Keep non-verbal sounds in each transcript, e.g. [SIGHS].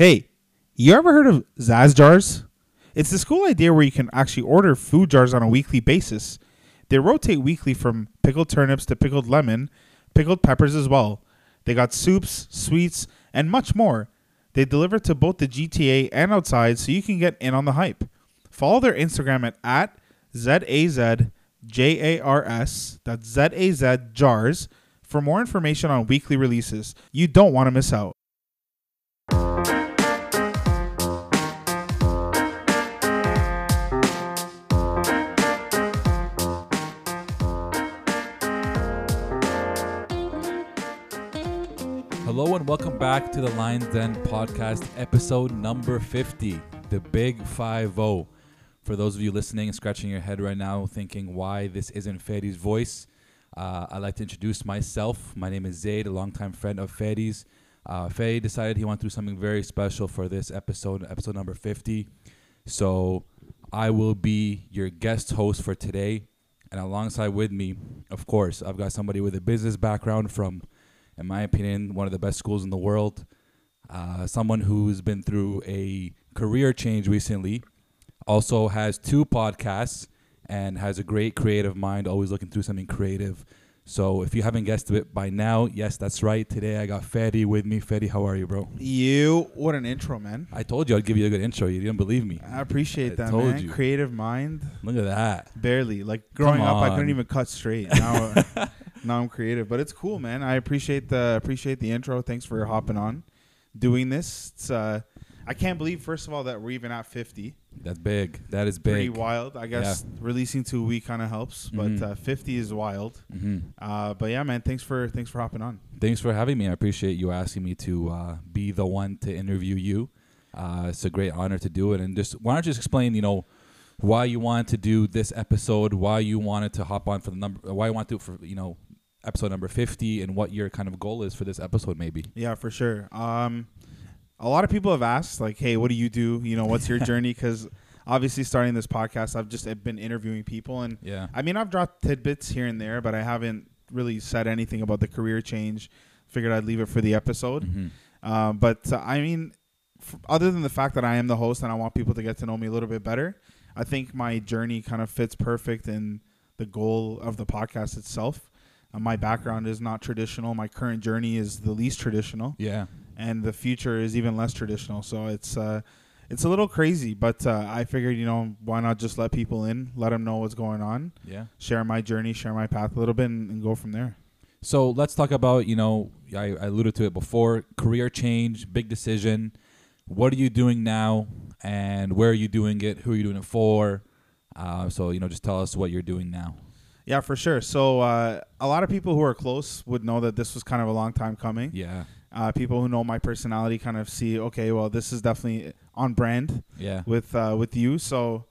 Hey, you ever heard of Zaz jars? It's this cool idea where you can actually order food jars on a weekly basis. They rotate weekly from pickled turnips to pickled lemon, pickled peppers as well. They got soups, sweets, and much more. They deliver to both the GTA and outside so you can get in on the hype. Follow their Instagram at, at ZAZJARS, that's Z-A-Z jars, for more information on weekly releases. You don't want to miss out. Hello and welcome back to the Lions Den podcast, episode number 50, the Big 5 0. For those of you listening and scratching your head right now, thinking why this isn't Fady's voice, uh, I'd like to introduce myself. My name is Zaid, a longtime friend of Fady's. Uh, decided he wanted to do something very special for this episode, episode number 50. So I will be your guest host for today. And alongside with me, of course, I've got somebody with a business background from in my opinion, one of the best schools in the world. Uh, someone who's been through a career change recently, also has two podcasts and has a great creative mind, always looking through something creative. So if you haven't guessed it by now, yes, that's right. Today I got Fady with me. Fady, how are you, bro? You, what an intro, man. I told you I'd give you a good intro. You didn't believe me. I appreciate I that, told man. you. Creative mind, Look at that. barely. Like growing up, I couldn't even cut straight. Now, [LAUGHS] now I'm creative, but it's cool, man. I appreciate the appreciate the intro. Thanks for hopping on, doing this. It's uh, I can't believe first of all that we're even at 50. That's big. That is big. Pretty wild. I guess releasing to a week kind of helps, but Mhm. uh, 50 is wild. hmm Uh, but yeah, man. Thanks for thanks for hopping on. Thanks for having me. I appreciate you asking me to uh, be the one to interview you. Uh, it's a great honor to do it. And just why don't you just explain, you know, why you wanted to do this episode, why you wanted to hop on for the number, why you want to do it for, you know, episode number 50 and what your kind of goal is for this episode maybe. Yeah, for sure. Um, a lot of people have asked, like, "Hey, what do you do? You know, what's your [LAUGHS] journey?" Because obviously, starting this podcast, I've just been interviewing people, and Yeah. I mean, I've dropped tidbits here and there, but I haven't really said anything about the career change. Figured I'd leave it for the episode. hmm Um, but uh, I mean, f- other than the fact that I am the host and I want people to get to know me a little bit better, I think my journey kind of fits perfect in the goal of the podcast itself. Uh, my background is not traditional. My current journey is the least traditional Yeah. and the future is even less traditional. So it's uh, it's a little crazy, but uh, I figured you know why not just let people in, let them know what's going on, Yeah. share my journey, share my path a little bit, and, and go from there. So let's talk about, you know, I, I alluded to it before career change, big decision. What are you doing now and where are you doing it? Who are you doing it for? Uh, so, you know, just tell us what you're doing now. Yeah, for sure. So uh, a lot of people who are close would know that this was kind of a long time coming. Yeah. Uh, people who know my personality kind of see, okay, well, this is definitely on brand Yeah. with uh, with you. So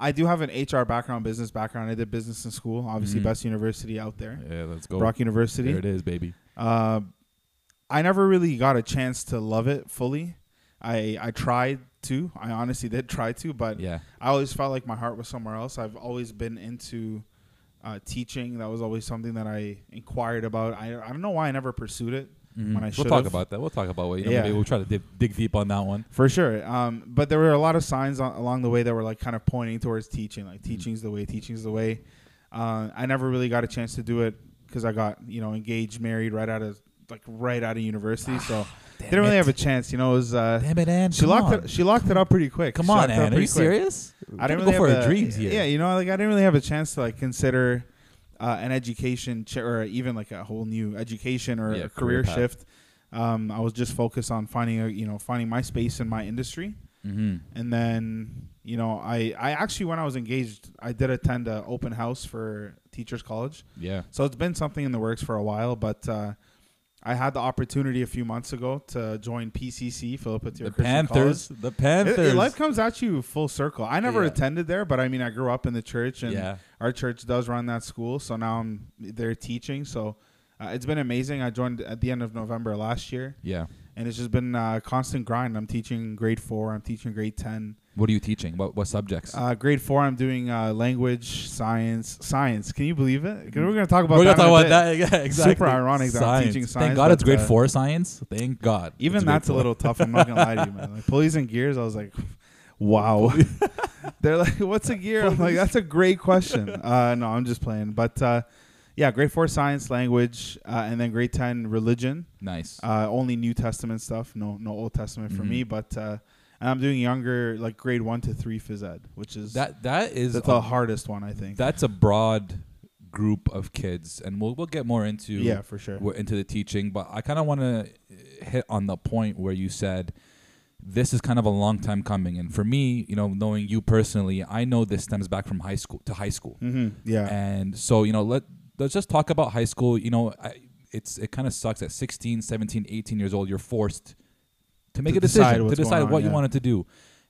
I do have an HR background, business background. I did business in school, obviously Mhm. best university out there, Yeah, let's go. Brock University. There it is, baby. Uh, I never really got a chance to love it fully. I I tried to. I honestly did try to, but Yeah. I always felt like my heart was somewhere else. I've always been into uh, teaching. That was always something that I inquired about. I I don't know why I never pursued it Mhm. When I should we'll talk about that. We'll talk about it. You know, Yeah. Maybe we'll try to dig, dig deep on that one. for sure. Um, but there were a lot of signs on, along the way that were like kind of pointing towards teaching. Like Mhm. teaching's the way. Teaching's the way. Uh, I never really got a chance to do it because I got you know engaged, married right out of like right out of university. so [SIGHS] [LAUGHS] didn't really have a chance. You know, it was. Uh, Damn it, Ann. she come locked on. it. She locked it up pretty quick. Come She on, locked it up Ann. Are pretty you quick. serious? I didn't go really for have her a- dreams here. Yeah, you know, like I didn't really have a chance to like consider uh, an education ch- or even like a whole new education or Yeah, a career career, path. shift. Um, I was just focused on finding a you know finding my space in my industry, Mm-hmm. and then you know I I actually when I was engaged I did attend a open house for teachers college, Yeah. so it's been something in the works for a while, but. Uh, I had the opportunity a few months ago to join PCC, Philopateer Christian College. Panthers. The It- Panthers. it- life comes at you full circle. I never Yeah. attended there, but I mean, I grew up in the church, and yeah. our church does run that school. So now I'm there teaching. So uh, it's been amazing. I joined at the end of November last year, Yeah. and it's just been a constant grind. I'm teaching grade four. I'm teaching grade ten. What are you teaching? What what subjects? Uh, grade four, I'm doing uh, language, science, science. Can you believe it? We're gonna talk about We're that. gonna talk in a about that. [LAUGHS] Yeah, exactly. Super ironic that I'm teaching science. Thank God it's grade uh, four science. Thank God. Even it's that's a little tough. I'm not gonna lie to you, man. Like pulleys and gears, I was like, wow. [LAUGHS] They're like, what's a gear? I'm like, that's a great question. Uh, no, I'm just playing. But uh, yeah, grade four science, language, uh, and then grade ten religion. nice. Uh, only New Testament stuff. No, no Old Testament for Mhm. me. But uh, and I'm doing younger, like grade one to three phys ed, which is that that is that's a- the hardest one, I think. that's a broad group of kids, and we'll we'll get more into yeah, for sure. into the teaching. But I kind of want to hit on the point where you said this is kind of a long time coming, and for me, you know, knowing you personally, I know this stems back from high school to high school. hmm Yeah. And so, you know, let let's just talk about high school. You know, I, it's it kind of sucks at 16, 17, 18 years old, you're forced to make To a decision decide to decide on, what you yeah. wanted to do.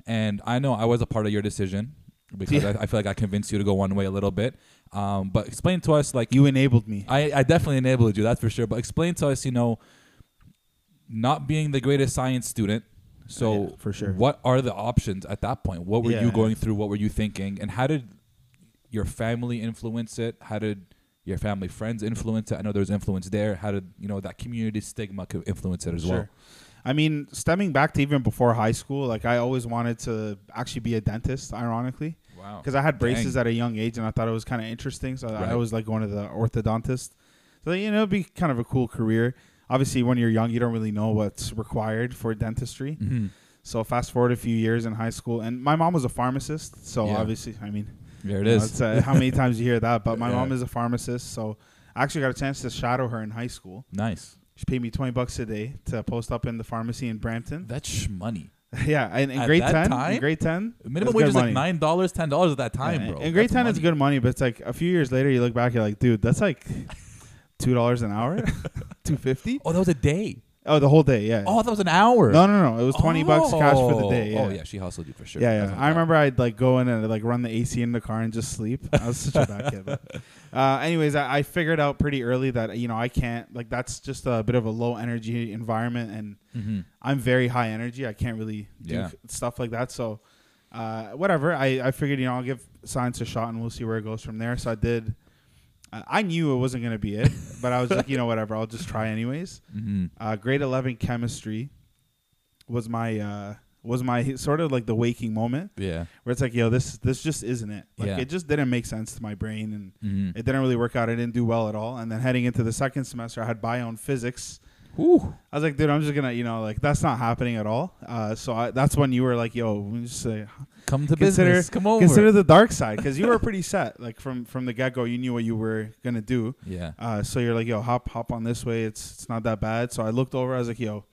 And I know I was a part of your decision because Yeah. I, I feel like I convinced you to go one way a little bit. Um, but explain to us, like you enabled me. I, I definitely enabled you, that's for sure. But explain to us, you know, not being the greatest science student. So Yeah, for sure. what are the options at that point? What were you going through? What were you thinking? And how did your family influence it? How did your family friends influence it? I know there was influence there. How did you know that community stigma could influence it as well? I mean, stemming back to even before high school, like I always wanted to actually be a dentist, ironically, Wow. because I had braces Dang. at a young age and I thought it was kind of interesting. So Right. I was like going to the orthodontist. So you know, it'd be kind of a cool career. Obviously, when you're young, you don't really know what's required for dentistry. hmm So fast forward a few years in high school, and my mom was a pharmacist. So Yeah. obviously, I mean, There it you know, is. it's, uh, how many [LAUGHS] times you hear that? But my Yeah. mom is a pharmacist, so I actually got a chance to shadow her in high school. nice. She paid me twenty bucks a day to post up in the pharmacy in Brampton. That's money. [LAUGHS] yeah, and in At grade that ten, time? in grade ten, Minimum wage is like nine dollars, ten dollars at that time, bro. In grade That's ten, it's money. good money, but it's like a few years later, you look back, you're like, dude, that's like two dollars an hour, [LAUGHS] two fifty. Oh, that was a day. Oh, the whole day, yeah. Oh, that was an hour. no, no, no, it was twenty bucks cash for the Oh. day. Yeah. Oh yeah, she hustled you for sure. Yeah, yeah. I remember I'd like go in and like run the AC in the car and just sleep. I was such a bad kid. But, [LAUGHS] uh, anyways, I, I figured out pretty early that you know I can't like that's just a bit of a low energy environment, and Mhm. I'm very high energy. I can't really do Yeah. stuff like that. So, uh, whatever. I I figured you know I'll give science a shot and we'll see where it goes from there. So I did. I knew it wasn't gonna be it, but I was like, you know, whatever. I'll just try anyways. [LAUGHS] Mhm. Uh, grade eleven chemistry was my uh, was my sort of like the waking moment Yeah. where it's like, yo, this this just isn't it. Like Yeah. it just didn't make sense to my brain, and Mhm. it didn't really work out. I didn't do well at all. And then heading into the second semester, I had bio and physics. Whew. I was like, dude, I'm just gonna, you know, like that's not happening at all. Uh, so I, that's when you were like, yo, just say, Come to Consider- business. Come over. consider the dark side because you were pretty set. Like from from the get go, you knew what you were gonna do. yeah. Uh, so you're like, yo, hop hop on this way. It's it's not that bad. So I looked over. I was like, yo,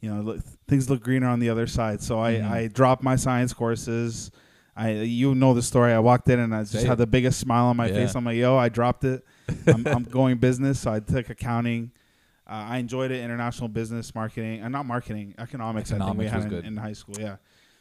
you know, look, things look greener on the other side. So Mhm. I I dropped my science courses. I you know the story. I walked in and I just had the biggest smile on my Yeah. face. I'm like, yo, I dropped it. I'm, I'm [LAUGHS] going business. So I took accounting. Uh, I enjoyed it. International business, marketing, and not marketing, economics. I think we Economics had in, in high school. Yeah.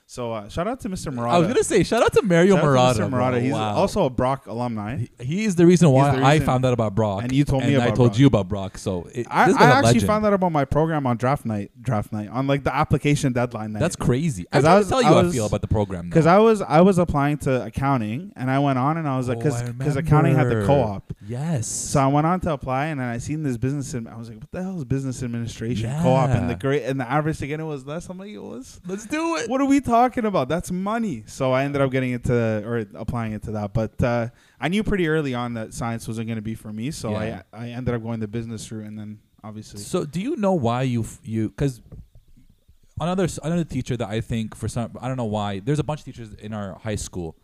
So uh, shout out to Mr. Murata. I was gonna say shout out to Mario Shout out Murata. to Mr. Murata. He's Wow. also a Brock alumni. He- He's the reason why the I found out about Brock, and you told me and I about told Brock. you about Brock. So it, I, I actually legend. found out about my program on draft night. Draft night on like the application deadline night. That's crazy. I was I was- tell you I how I feel about the program. because. I was I was applying to accounting and I went on and I was like Oh, I because accounting had the co-op. yes. So I went on to apply and then I seen this business and I was like, what the hell is business administration co-op? And the great and the average get it was less. I'm like, it was. Let's do it. What are we talking about? That's money. So I ended up getting into or applying into that. But uh, I knew pretty early on that science wasn't going to be for me. So Yeah. I I ended up going the business route and then obviously So do you know why you f- you because another s- another teacher that I think for some I don't know why there's a bunch of teachers in our high school,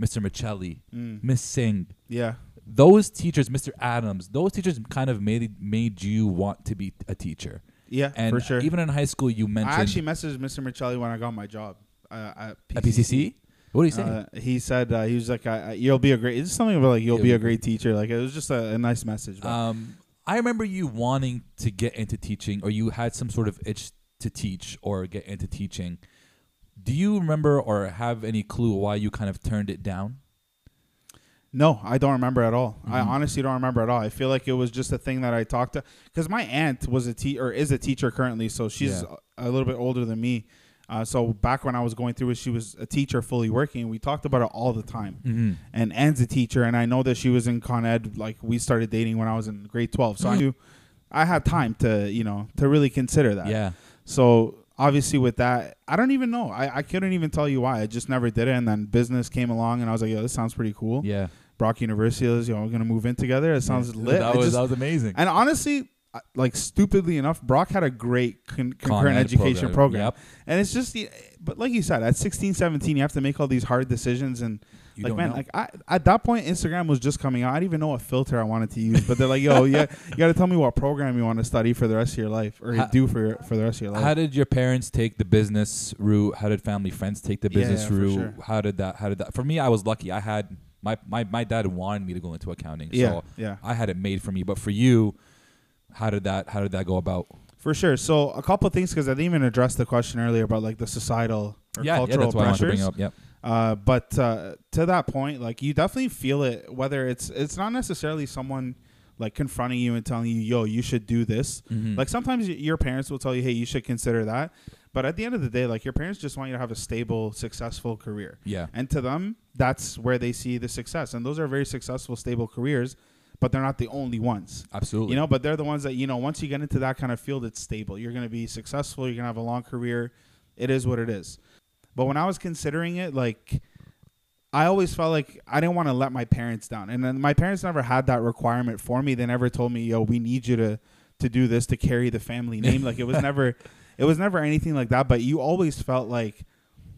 Mr. Michelli, mm, Miss Singh. yeah. Those teachers, Mr. Adams, those teachers kind of made made you want to be a teacher. Yeah, And for sure. even in high school, you mentioned I actually messaged Mr. Michelli when I got my job uh, at PCC. at PCC. What do you say? Uh, he said uh, he was like, I, I, "You'll be a great." It's something about like you'll be a great teacher. Like it was just a, a nice message. But Um, I remember you wanting to get into teaching, or you had some sort of itch to teach or get into teaching. Do you remember or have any clue why you kind of turned it down? no, I don't remember at all. I Mhm. honestly don't remember at all. I feel like it was just a thing that I talked to because my aunt was a te- or is a teacher currently, so she's Yeah. a little bit older than me. Uh, so back when I was going through it, she was a teacher fully working. We talked about it all the time. Mm-hmm. And Anne's a teacher, and I know that she was in Con Ed. Like we started dating when I was in grade twelve, so I knew I had time to you know to really consider that. Yeah. So obviously with that, I don't even know. I, I couldn't even tell you why. I just never did it. And then business came along, and I was like, yo, this sounds pretty cool. Yeah. Brock University is, you know, we're gonna move in together. It sounds Yeah. lit. That was just- that was amazing. and honestly, like stupidly enough, Brock had a great con- Con concurrent education program. Yep. And it's just, the- but like you said, at 16, 17, you have to make all these hard decisions. And You like, man, know. like I, at that point, Instagram was just coming out. I didn't even know what filter I wanted to use. But they're like, yo, yeah, you got to tell me what program you want to study for the rest of your life or Ha- do for for the rest of your life. How did your parents take the business route? How did family friends take the business yeah, for route? sure. How did that? How did that? For me, I was lucky. I had my my my dad wanted me to go into accounting, yeah, so yeah. I had it made for me. But for you, how did that? How did that go about? For sure. So a couple of things because I didn't even address the question earlier about like the societal or yeah, yeah, cultural that's what I wanted to pressures. bring up. Yep. Uh, but uh, to that point, like you definitely feel it. Whether it's it's not necessarily someone like confronting you and telling you, "Yo, you should do this." Mhm. Like sometimes your parents will tell you, "Hey, you should consider that." But at the end of the day, like your parents just want you to have a stable, successful career, yeah, and to them, that's where they see the success. And those are very successful, stable careers, but they're not the only ones. absolutely. You know, but they're the ones that you know. Once you get into that kind of field, it's stable. You're going to be successful. You're going to have a long career. It is what it is. But when I was considering it, like I always felt like I didn't want to let my parents down, and then my parents never had that requirement for me. They never told me, "Yo, we need you to to do this to carry the family name." like it was [LAUGHS] never, it was never anything like that. But you always felt like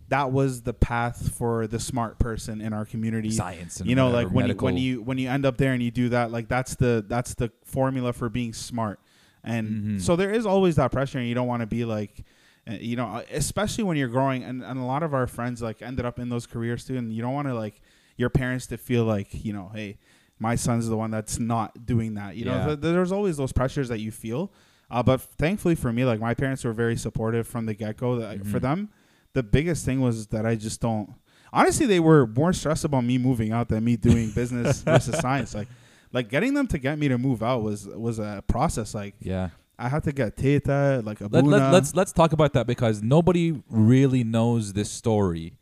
that was the path for the smart person in our community science. And you know whatever, like when you, when you when you end up there and you do that like that's the that's the formula for being smart and Mhm. so there is always that pressure and you don't want to be like uh, you know especially when you're growing and, and a lot of our friends like ended up in those careers too and you don't want to like your parents to feel like you know hey my son's the one that's not doing that you Yeah. know th- there's always those pressures that you feel uh, but thankfully for me like my parents were very supportive from the get-go that for Mhm. them the biggest thing was that i just don't honestly they were more stressed about me moving out than me doing business [LAUGHS] versus science like like getting them to get me to move out was was a process like yeah. i had to get teta like a Let, let, let's let's talk about that because nobody really knows this story,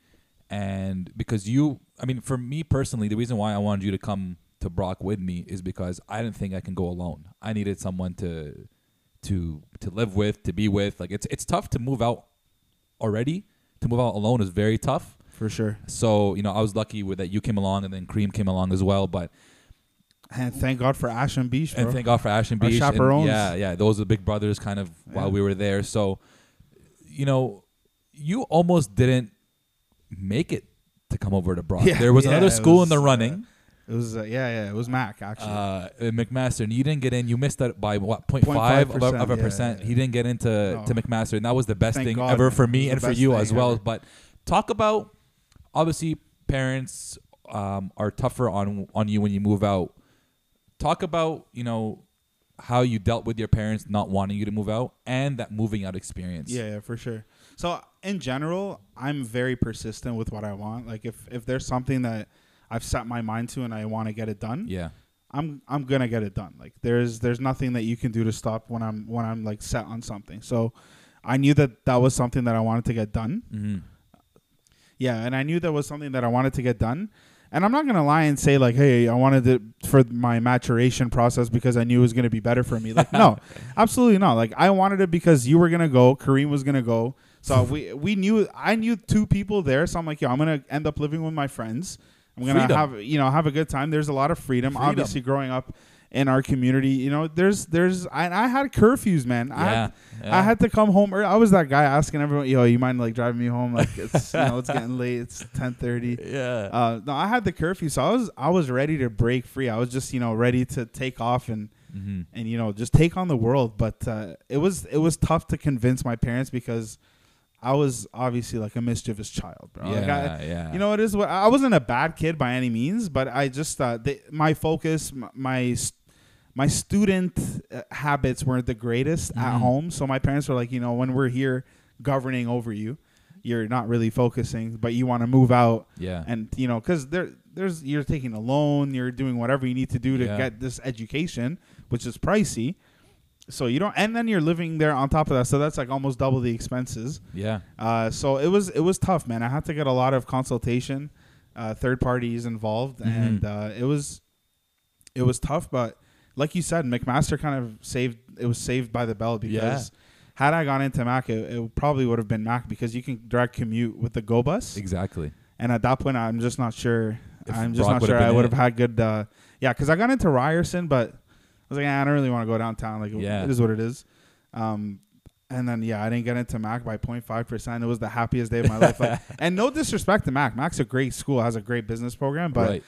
and because you, I mean, for me personally, the reason why I wanted you to come to Brock with me is because I didn't think I can go alone. I needed someone to to to live with, to be with. Like it's it's tough to move out already. To move out alone is very tough. for sure So you know, I was lucky with that you came along and then Kareem came along as well. But and thank god for ashland beach bro. and thank God for Ashton Our Beach. and chaperones. yeah, yeah, those are the big brothers kind of while we were there. So, you know, you almost didn't make it to come over to Brock. Yeah, there was yeah, another school in was, the uh, running, it was uh, yeah yeah it was mac actually uh, McMaster, and you didn't get in. You missed that by what 0.5 of a, of a 0.5%, percent. yeah, He didn't get into No. to McMaster, and that was the best Thank thing God, ever for me and for you as well. ever. But talk about obviously parents um, are tougher on on you when you move out. Talk about you know how you dealt with your parents not wanting you to move out and that moving out experience. Yeah, yeah, for sure. So in general, I'm very persistent with what I want. Like if if there's something that I've set my mind to and I want to get it done, yeah, I'm I'm gonna get it done. Like there's there's nothing that you can do to stop when I'm when I'm like set on something. So I knew that that was something that I wanted to get done. hmm Yeah, and I knew that was something that I wanted to get done. And I'm not gonna lie and say like, hey, I wanted it for my maturation process because I knew it was gonna be better for me. Like, no, [LAUGHS] absolutely not. Like, I wanted it because you were gonna go, Kareem was gonna go. So [LAUGHS] we we knew I knew two people there. So I'm like, yo, I'm gonna end up living with my friends. I'm gonna Freedom. have you know have a good time. There's a lot of freedom. Freedom. Obviously, growing up in our community, you know, there's there's I, I had curfews, man. I had yeah, I had to come home. early. I was that guy asking everyone, "Yo, you mind like driving me home? Like it's you know it's getting late. It's ten thirty. [LAUGHS] yeah. Uh, no, I had the curfew, so I was I was ready to break free. I was just you know ready to take off and hmm and you know just take on the world. But uh, it was it was tough to convince my parents because I was obviously like a mischievous child, bro. Yeah, Like, I, yeah. you know, it is what I wasn't a bad kid by any means, but I just uh, they, my focus, my my student uh, habits weren't the greatest at Mhm. home. So my parents were like, you know, when we're here governing over you, you're not really focusing, but you want to move out, yeah. and you know, because there there's you're taking a loan, you're doing whatever you need to do to Yeah. get this education, which is pricey. So you don't, and then you're living there on top of that, so that's like almost double the expenses. Yeah. Uh, so it was it was tough, man. I had to get a lot of consultation, uh, third parties involved, Mhm. and uh, it was it was tough. But like you said, McMaster kind of saved it was saved by the bell because had I gone into Mac, it, it probably would have been Mac because you can direct commute with the Go bus, Exactly. and at that point, I'm just not sure. If I'm just Brock not sure I would have had good. Uh, yeah, because I got into Ryerson, but was like, "Ah, I don't really want to go downtown. Like, Yeah. it is what it is. Um, and then yeah, I didn't get into Mac by 0.5 percent. It was the happiest day of my life. Like, [LAUGHS] and no disrespect to Mac. Mac's a great school, has a great business program, but right.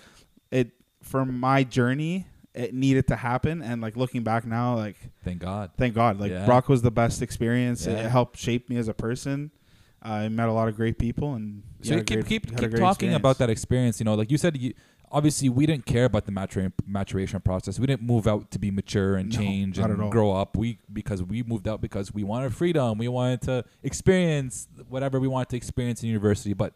it for my journey, it needed to happen. And like looking back now, like Thank God. thank God, like Yeah. Brock was the best experience. It, helped shape me as a person. I met a lot of great people, and So yeah, you keep great- keep, keep talking experience. about that experience. You know, like you said, you, obviously we didn't care about the matura- maturation process. We didn't move out to be mature and No, change and grow up. We because we moved out because we wanted freedom. We wanted to experience whatever we wanted to experience in university. But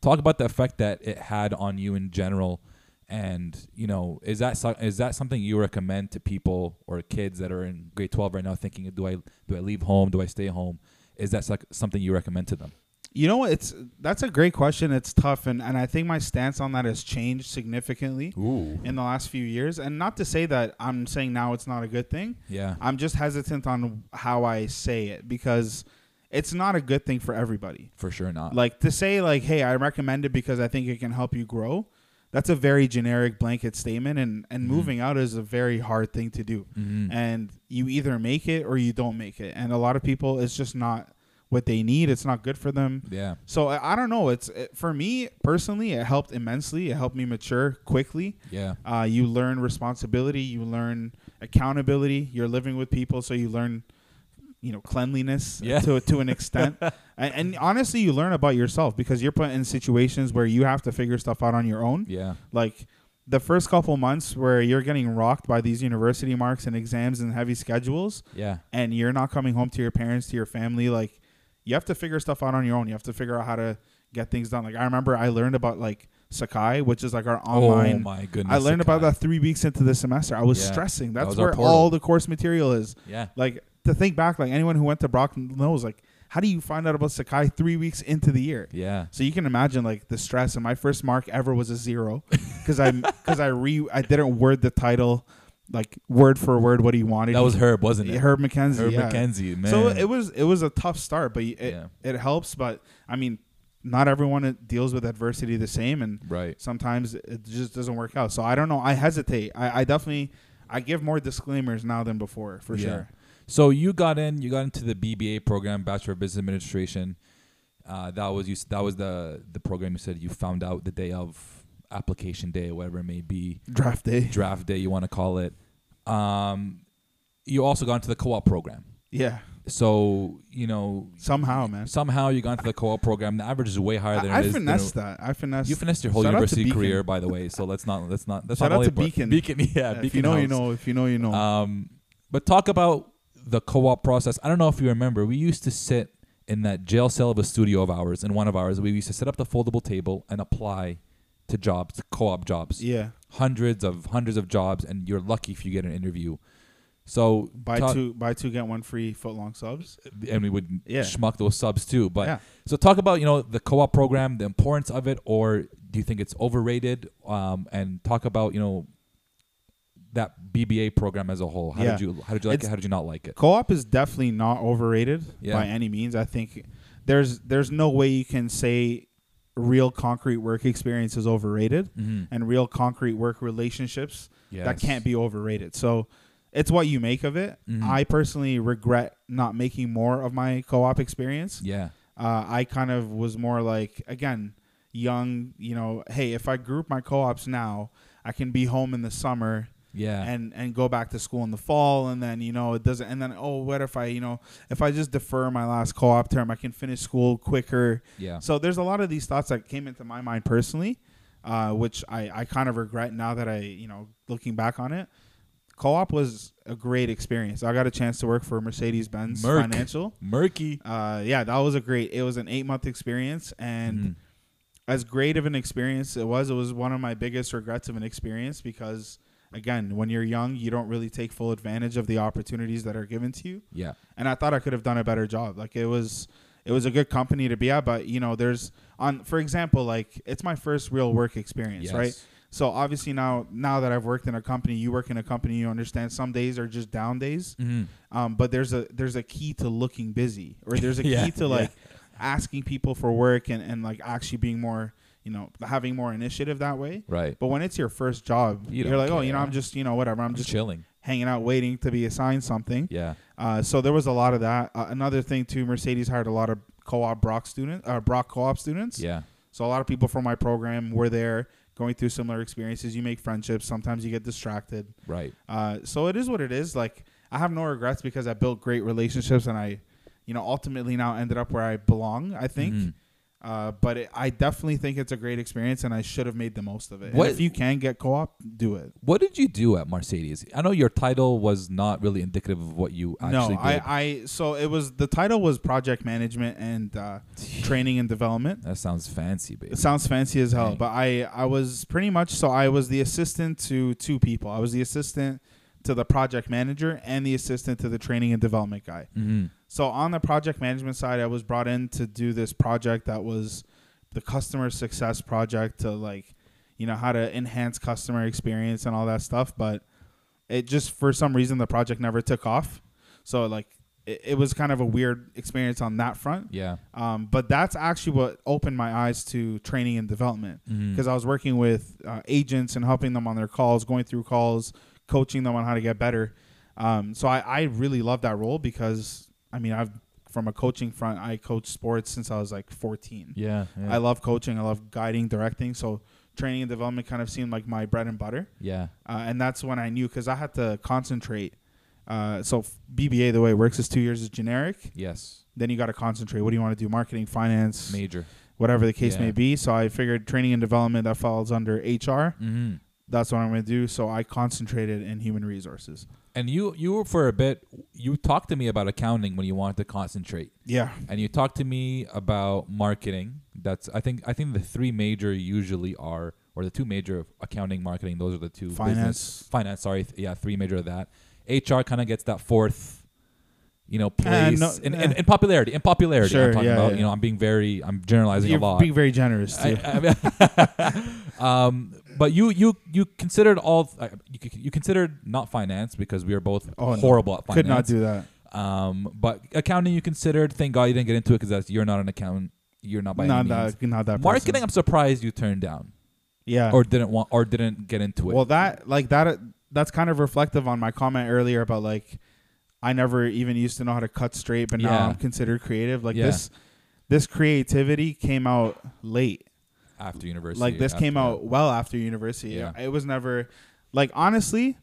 talk about the effect that it had on you in general. And you know, is that so, is that something you recommend to people or kids that are in grade twelve right now, thinking, do I do I leave home? Do I stay home? Is that like something you recommend to them? You know, what? it's that's a great question. It's tough, and, and I think my stance on that has changed significantly Ooh, in the last few years. And not to say that I'm saying now it's not a good thing. yeah, I'm just hesitant on how I say it because it's not a good thing for everybody. for sure not. Like to say like, "Hey, I recommend it because I think it can help you grow." That's a very generic blanket statement, and and Mhm. moving out is a very hard thing to do. Mhm. And you either make it or you don't make it. And a lot of people, it's just not what they need. It's not good for them. Yeah. So I, I don't know. It's it, for me personally, it helped immensely. It helped me mature quickly. Yeah. Uh, you learn responsibility. You learn accountability. You're living with people, so you learn, you know, cleanliness [LAUGHS] Yeah. to to an extent. [LAUGHS] and, and honestly, you learn about yourself because you're put in situations where you have to figure stuff out on your own. Yeah. Like the first couple months where you're getting rocked by these university marks and exams and heavy schedules, Yeah. and you're not coming home to your parents, to your family, like you have to figure stuff out on your own. You have to figure out how to get things done. Like I remember I learned about like Sakai, which is like our oh online. Oh my goodness. I learned about that three weeks into the semester. I was Yeah. stressing. That That's was where all the course material is. Yeah. Like to think back, like anyone who went to Brock knows, like how do you find out about Sakai three weeks into the year? Yeah. So you can imagine like the stress. And my first mark ever was a zero because I because I re I didn't word the title like word for word what he wanted. That was Herb, wasn't it? Herb McKenzie. Herb yeah. McKenzie, man. So it was it was a tough start, but it Yeah. it helps. But I mean, not everyone uh, deals with adversity the same, and right. sometimes it just doesn't work out. So I don't know. I hesitate. I, I definitely I give more disclaimers now than before for Yeah. sure. So you got in, you got into the BBA program, Bachelor of Business Administration. Uh, that was you. That was the the program you said you found out the day of application day, whatever it may be, Draft day. draft day you want to call it. Um, you also got into the co-op program. Yeah. So you know Somehow, man. somehow you got into the co-op program. The average is way higher than I, I it is. than finessed that. I finessed. You finished your whole Shout out to university career, by the way. So let's not let's not that's Shout not out only to part- Beacon. Beacon, yeah, Yeah, Beacon if you know, you know. If you know, you know. Um, but talk about the co-op process. I don't know if you remember. We used to sit in that jail cell of a studio of ours, in one of ours. We used to set up the foldable table and apply to jobs, co-op jobs. yeah. Hundreds of hundreds of jobs, and you're lucky if you get an interview. So Buy talk- two, buy two, get one free foot long subs. and we would Yeah. schmuck those subs too. But yeah. so talk about you know the co-op program, the importance of it, or do you think it's overrated? Um, and talk about you know that BBA program as a whole. How Yeah. did you how did you like It's- it? How did you not like it? Co-op is definitely not overrated Yeah. by any means. I think there's there's no way you can say real concrete work experience is overrated Mm-hmm. and real concrete work relationships Yes. that can't be overrated. So it's what you make of it. Mhm. I personally regret not making more of my co-op experience. Yeah. Uh, I kind of was more like again young. You know, hey, if I group my co-ops now, I can be home in the summer Yeah. and and go back to school in the fall and then you know it doesn't and then oh what if i you know if i just defer my last co-op term i can finish school quicker yeah. so there's a lot of these thoughts that came into my mind personally uh, which i i kind of regret now that i you know looking back on it co-op was a great experience i got a chance to work for mercedes-benz Merc. financial Murky. uh, yeah that was a great it was an eight month experience and Mhm. as great of an experience it was, it was one of my biggest regrets of an experience because again, when you're young, you don't really take full advantage of the opportunities that are given to you. Yeah. And I thought I could have done a better job. Like it was it was a good company to be at, but you know, there's on for example, like it's my first real work experience, Yes. right? So obviously now now that I've worked in a company, you work in a company, you understand some days are just down days. Mm-hmm. Um, but there's a there's a key to looking busy, or there's a [LAUGHS] Yeah, key to yeah. like asking people for work and, and like actually being more, you know, having more initiative that way. Right. But when it's your first job, You are like, oh, you know. I'm just, you know, whatever. I'm I'm just chilling. hanging out, waiting to be assigned something. Yeah. Uh, so there was a lot of that. Uh, another thing too, Mercedes hired a lot of co-op Brock students uh, Brock co-op students. Yeah. So a lot of people from my program were there, going through similar experiences. You make friendships. Sometimes you get distracted. Right. Uh, so it is what it is. Like I have no regrets because I built great relationships and I, you know, ultimately now ended up where I belong. I think. Mhm. Uh, but it, I definitely think it's a great experience and I should have made the most of it. And What- if you can get co-op, do it. What did you do at Mercedes? I know your title was not really indicative of what you actually no, I, did. I so it was the title was project management and uh, [SIGHS] training and development. that sounds fancy, baby. It sounds fancy as hell, Dang. but I I was pretty much so I was the assistant to two people. I was the assistant to the project manager and the assistant to the training and development guy. mm-hmm. So on the project management side, I was brought in to do this project that was the customer success project to like, you know, how to enhance customer experience and all that stuff. But it just for some reason the project never took off. So like it, it was kind of a weird experience on that front. Yeah. Um, but that's actually what opened my eyes to training and development because I was working with uh, agents and helping them on their calls, going through calls, coaching them on how to get better. Um, so I, I really love that role because I mean I've from a coaching front I coach sports since I was like 14. Yeah. yeah. I love coaching. I love guiding, directing. So training and development kind of seemed like my bread and butter. yeah. Uh, and that's when I knew because I had to concentrate. Uh, so BBA the way it works is two years is generic. Yes. Then you got to concentrate. What do you want to do? Marketing, finance, Major. whatever the case Yeah. may be. So I figured training and development that falls under HR. Mm-hmm. That's what I'm going to do. So I concentrated in human resources. And you, you were for a bit. You talked to me about accounting when you wanted to concentrate, Yeah. and you talked to me about marketing. That's I think I think the three major usually are, or the two major accounting, marketing. Those are the two. business- Finance. finance. Sorry, th- yeah, three major of that. HR kind of gets that fourth, you know, Uh, place no, in, eh. in, in popularity. and popularity, Sure, I'm talking yeah, about. yeah. You know, I'm being very, I'm generalizing You're a lot. being very generous too. I- I- [LAUGHS] um, but you you you considered all uh, you, you considered not finance because we are both Oh, no. horrible at finance. Could not do that. Um, but accounting you considered. Thank God you didn't get into it because you're not an accountant. You're not by Not any means. that. Not that. Marketing, person. I'm surprised you turned down Yeah. or didn't want or didn't get into it. Well, that like that. That's kind of reflective on my comment earlier about like I never even used to know how to cut straight, but now Yeah. I'm considered creative. Like Yeah. this, this creativity came out late. after university, like this came that. out well after university. Yeah. It was never like honestly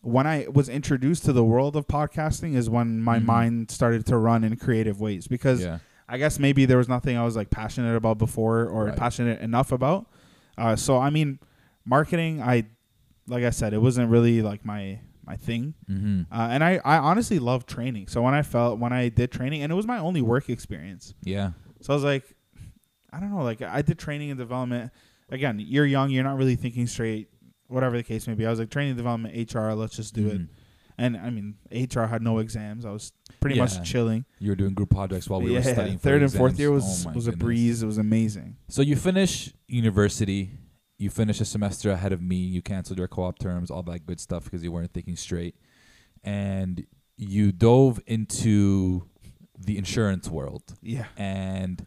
when I was introduced to the world of podcasting is when my Mhm. mind started to run in creative ways because Yeah, I guess maybe there was nothing I was like passionate about before or Right. passionate enough about. Uh, so I mean, marketing, I like I said, it wasn't really like my my thing. mm-hmm. Uh, and I, I honestly love training. So when I felt when I did training, and it was my only work experience. yeah, So I was like, I don't know, like I did training and development. Again, you're young, you're not really thinking straight, whatever the case may be. I was like training development, HR, let's just do it. Mhm. And I mean, HR had no exams. I was pretty Yeah. much chilling. You were doing group projects while we yeah, were studying. for third and fourth year was Oh was a breeze. It was amazing. So you finish university, you finish a semester ahead of me, you canceled your co-op terms, all that good stuff because you weren't thinking straight, and you dove into the insurance world, Yeah. and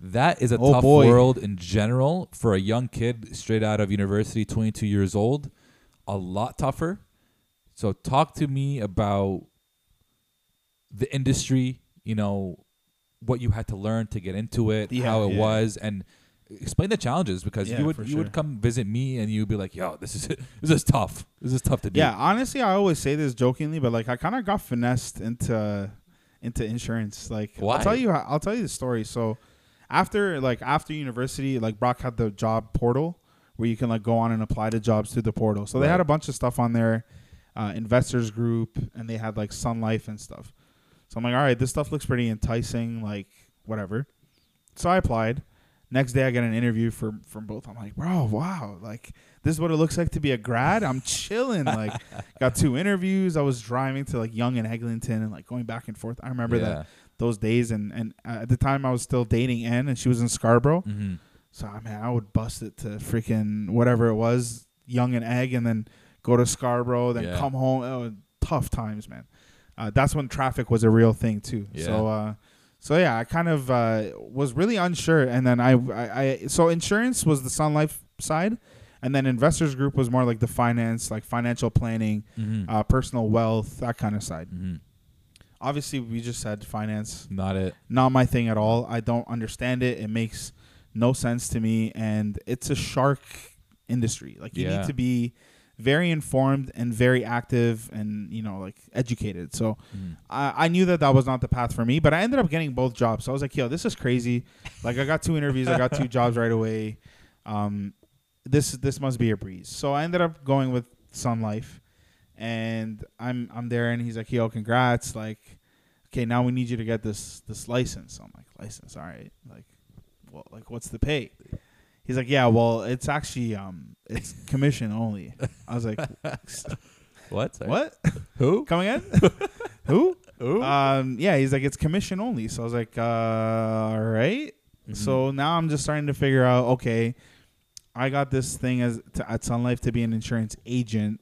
that is a Oh, tough boy. world in general for a young kid straight out of university, 22 years old, a lot tougher. So talk to me about the industry, you know, what you had to learn to get into it, Yeah, how it yeah. was, and explain the challenges because Yeah, you would you sure. would come visit me and you'd be like, "Yo, this is [LAUGHS] this is tough. This is tough to do." Yeah, honestly, I always say this jokingly, but like I kind of got finessed into into insurance. Like Why? I'll tell you, I'll tell you the story. So after like after university, like Brock had the job portal where you can like go on and apply to jobs through the portal. So they had a bunch of stuff on there, uh, investors group, and they had like Sun Life and stuff. So I'm like, all right, this stuff looks pretty enticing. Like whatever. So I applied. Next day, I get an interview from from both. I'm like, bro, wow, like this is what it looks like to be a grad. I'm chilling. like, [LAUGHS] got two interviews. I was driving to like Yonge and Eglinton and like going back and forth. I remember yeah. that those days, and and at the time I was still dating Ann, and she was in Scarborough. hmm So I mean, I would bust it to freaking whatever it was, Yonge and Egg, and then go to Scarborough, then Yeah. come home. Oh, tough times, man. Uh, that's when traffic was a real thing too. Yeah. So, uh, so yeah, I kind of uh, was really unsure, and then I, I, I, so insurance was the Sun Life side, and then Investors Group was more like the finance, like financial planning, hmm uh, personal wealth, that kind of side. hmm Obviously, we just said finance Not it. not my thing at all. I don't understand it. It makes no sense to me, and it's a shark industry. Like you Yeah. need to be very informed and very active, and you know, like educated. So Mhm. I, I knew that that was not the path for me, but I ended up getting both jobs. So I was like, yo, this is crazy. Like I got two interviews, I got two [LAUGHS] jobs right away. Um, this this must be a breeze. So I ended up going with Sun Life, and I'm I'm there, and he's like, yo, congrats, like okay, now we need you to get this this license. I'm like, license, all right. Like, well, like what's the pay? He's like, yeah, well, it's actually um, it's [LAUGHS] commission only. I was like, What? Sorry. what? Who? [LAUGHS] coming in? [LAUGHS] Who? Who? Um, yeah, he's like, it's commission only. So I was like, uh, all right. Mhm. So now I'm just starting to figure out, okay, I got this thing as to, at Sun Life to be an insurance agent,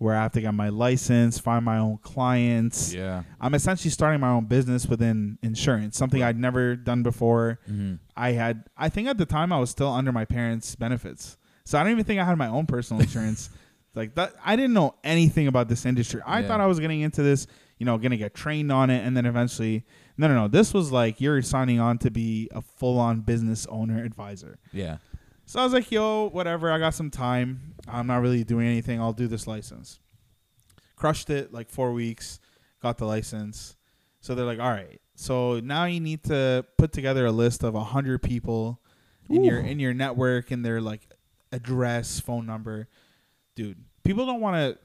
where I have to get my license, find my own clients. yeah. I'm essentially starting my own business within insurance, something I'd never done before. hmm I had, I think at the time I was still under my parents' benefits, so I don't even think I had my own personal insurance. [LAUGHS] like that, I didn't know anything about this industry. I Yeah. thought I was getting into this, you know, gonna get trained on it, and then eventually, no, no, no. This was like you're signing on to be a full-on business owner advisor. Yeah. So I was like, yo, whatever. I got some time. I'm not really doing anything. I'll do this license. Crushed it like four weeks. Got the license. So they're like, all right. So now you need to put together a list of a hundred people in your in your network and their like address, phone number. Dude, people don't want to.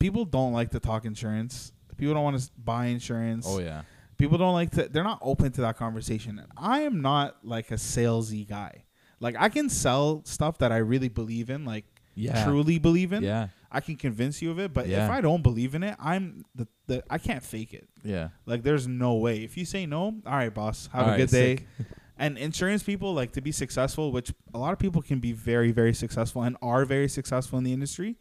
People don't like to talk insurance. People don't want to buy insurance Oh yeah. people don't like to they're not open to that conversation i am not like a salesy guy like i can sell stuff that i really believe in like Yeah. truly believe in Yeah. i can convince you of it but if i don't believe in it i'm the, the i can't fake it Yeah. like there's no way if you say no all right boss have All a right, good day [LAUGHS] and insurance people like to be successful which a lot of people can be very very successful and are very successful in the industry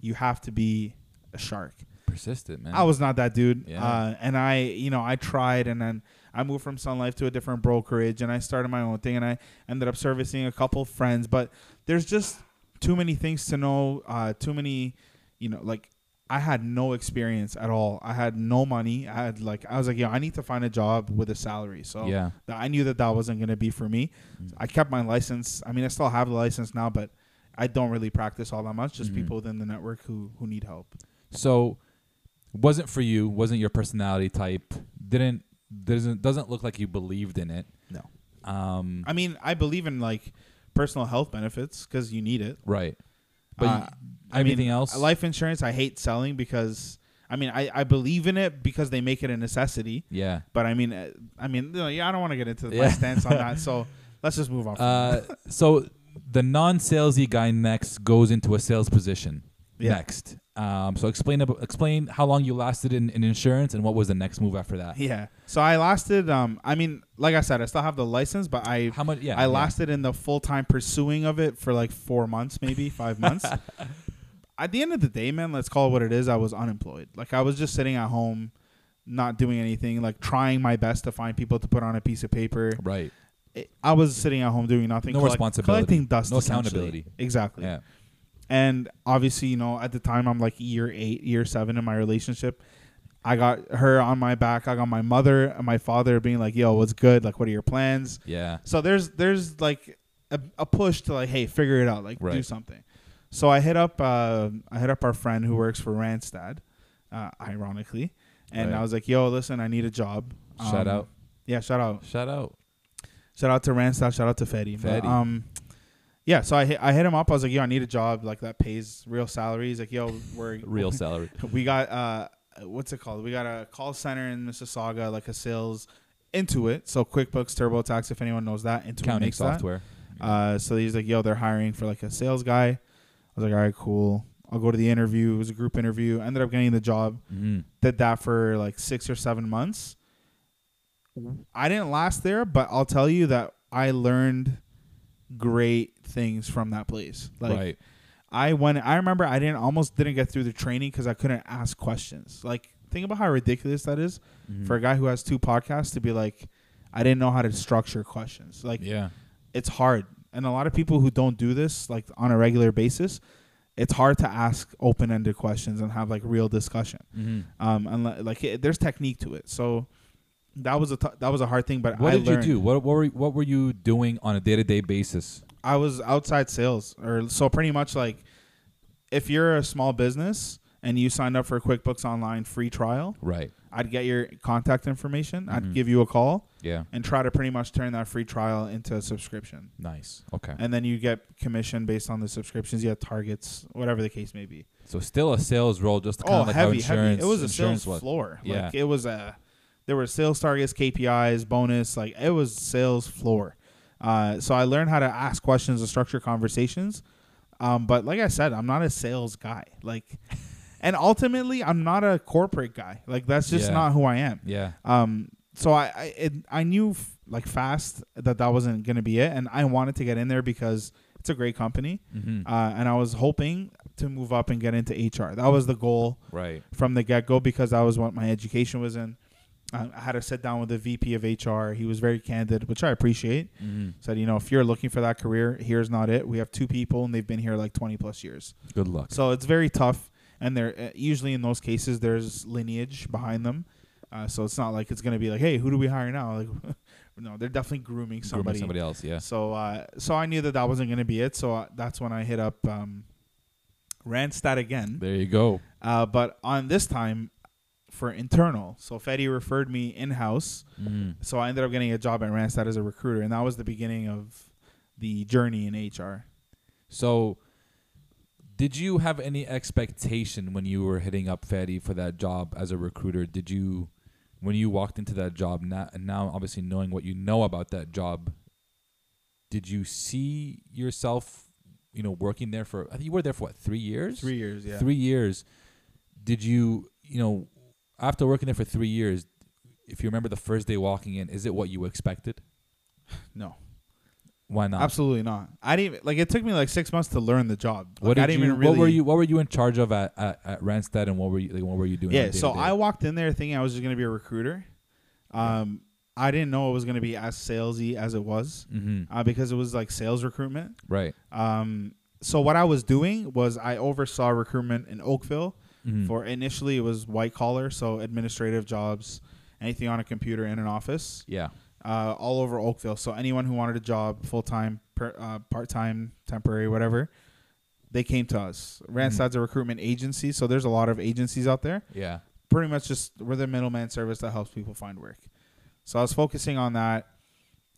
you have to be a shark Persistent, man. I was not that dude. Yeah. Uh, and I, you know, I tried and then I moved from Sun Life to a different brokerage and I started my own thing and I ended up servicing a couple friends. But there's just too many things to know, uh, too many, you know, like I had no experience at all. I had no money. I had like, I was like, yeah, I need to find a job with a salary. So yeah. I knew that that wasn't going to be for me. Mm. I kept my license. I mean, I still have the license now, but I don't really practice all that much. Just Mhm. people within the network who, who need help. So, wasn't for you. Wasn't your personality type. Didn't doesn't doesn't look like you believed in it. No. Um. I mean, I believe in like personal health benefits because you need it. right. But Uh, y- I everything mean, else. life insurance, I hate selling because I mean, I, I believe in it because they make it a necessity. yeah. But I mean, uh, I mean, yeah, I don't want to get into Yeah. my stance on that. [LAUGHS] So let's just move on. From Uh. so the non-salesy guy next goes into a sales position. Yeah. Next. Um. So explain explain how long you lasted in, in insurance and what was the next move after that. Yeah. So I lasted. Um. I mean, like I said, I still have the license, but I How much? Yeah. I yeah. lasted in the full time pursuing of it for like four months, maybe five [LAUGHS] months. At the end of the day, man, let's call it what it is. I was unemployed. Like I was just sitting at home, not doing anything, like trying my best to find people to put on a piece of paper. Right. It- I was sitting at home doing nothing. No collect- responsibility. collecting dust. No accountability. Exactly. Yeah. And obviously, you know, at the time, I'm like year eight, year seven in my relationship. I got her on my back. I got my mother and my father being like, "Yo, what's good? Like, what are your plans?" Yeah. So there's there's like a, a push to like, hey, figure it out, like do something. So I hit up uh, I hit up our friend who works for Randstad, uh, ironically, and Right. I was like, yo, listen, I need a job. Shout Um, out. Yeah, shout out, Shout out. shout out to Randstad, shout out to Fetty. But, Fetty. um, yeah, so I hit I hit him up. I was like, yo, I need a job like that pays real salary. He's like, yo, we're [LAUGHS] Real [LAUGHS] salary. we got uh what's it called? We got a call center in Mississauga, like a sales Intuit. So QuickBooks, TurboTax, if anyone knows that, Intuit Accounting makes that. software. Uh, so he's like, "Yo, they're hiring for like a sales guy." I was like, "All right, cool. I'll go to the interview." It was a group interview. I Ended up getting the job. Mm-hmm. Did that for like six or seven months. I didn't last there, but I'll tell you that I learned great things from that place. Like right. I went. I remember I didn't almost didn't get through the training because I couldn't ask questions. Like think about how ridiculous that is Mhm. for a guy who has two podcasts to be like, I didn't know how to structure questions. Like yeah. it's hard, and a lot of people who don't do this like on a regular basis, it's hard to ask open ended questions and have like real discussion. Mm-hmm. Um, and like it, there's technique to it. So that was a t- that was a hard thing. But What I did learned. you do? What what were what were you doing on a day to day basis? I was outside sales, or so pretty much like if you're a small business and you signed up for QuickBooks Online free trial, Right. I'd get your contact information. Mhm. I'd give you a call Yeah. and try to pretty much turn that free trial into a subscription. Nice. Okay. And then you get commission based on the subscriptions. You have targets, whatever the case may be. So still a sales role, just kind Oh, of like heavy, insurance. heavy. It was a sales was. floor. Yeah. Like it was a, there were sales targets, KPIs, bonus. Like it was sales floor. Uh, so I learned how to ask questions and structure conversations. Um, but like I said, I'm not a sales guy. Like, [LAUGHS] and ultimately, I'm not a corporate guy. Like that's just Yeah. not who I am. Yeah. Um, so I I, it, I knew f- like fast that that wasn't gonna be it, and I wanted to get in there because it's a great company, Mm-hmm. uh, and I was hoping to move up and get into HR. That was the goal right. from the get go because that was what my education was in. I I had to sit down with the VP of HR. He was very candid, which I appreciate. Mm-hmm. Said, you know, if you're looking for that career, here's not it. We have two people, and they've been here like 20 plus years. Good luck. So it's very tough, and there uh, usually in those cases there's lineage behind them. Uh, so it's not like it's gonna be like, hey, who do we hire now? Like, [LAUGHS] no, they're definitely grooming somebody. Grooming somebody. else. Yeah. So uh, so I knew that that wasn't gonna be it. So uh, that's when I hit up um, Randstad again. There you go. Uh, but on this time for internal. So Fetty referred me in house. Mm-hmm. So I ended up getting a job at Randstad as a recruiter, and that was the beginning of the journey in HR. So, did you have any expectation when you were hitting up Fatty for that job as a recruiter? Did you, when you walked into that job, now, and now obviously knowing what you know about that job, did you see yourself, you know, working there for? I think you were there for what three years. Three years, yeah. Three years. Did you, you know, after working there for three years, if you remember the first day walking in, is it what you expected? No, Why not? absolutely not. I didn't like. It took me like six months to learn the job. Like, What I did didn't you? even really. What were you? What were you in charge of at, at, at Randstad, and what were you? Like, what were you doing? Yeah, so? I walked in there thinking I was just gonna be a recruiter. Um, I didn't know it was gonna be as salesy as it was, Mm-hmm. uh, because it was like sales recruitment. Right. Um, so what I was doing was I oversaw recruitment in Oakville. Mhm. For initially it was white collar, so administrative jobs, anything on a computer in an office, yeah. uh, all over Oakville. So anyone who wanted a job, full time, per, uh, part time, temporary, whatever, they came to us. Randstad's a recruitment agency, so there's a lot of agencies out there. Yeah. Pretty much just we're the middleman service that helps people find work. So I was focusing on that.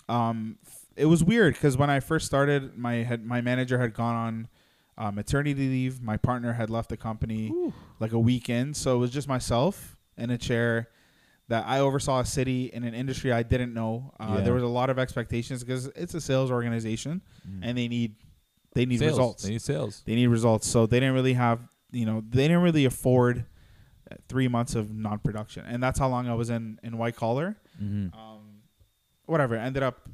Um, f- it was weird because when I first started, my had, my manager had gone on uh, maternity leave. My partner had left the company like a weekend, so it was just myself in a chair. That I oversaw a city in an industry I didn't know. Uh, Yeah. There was a lot of expectations because it's a sales organization Mm. and they need they need sales. results. They need sales. They need results. So they didn't really have, you know, they didn't really afford uh, three months of non-production, and that's how long I was in in white collar. Mm-hmm. Um, whatever. Ended up,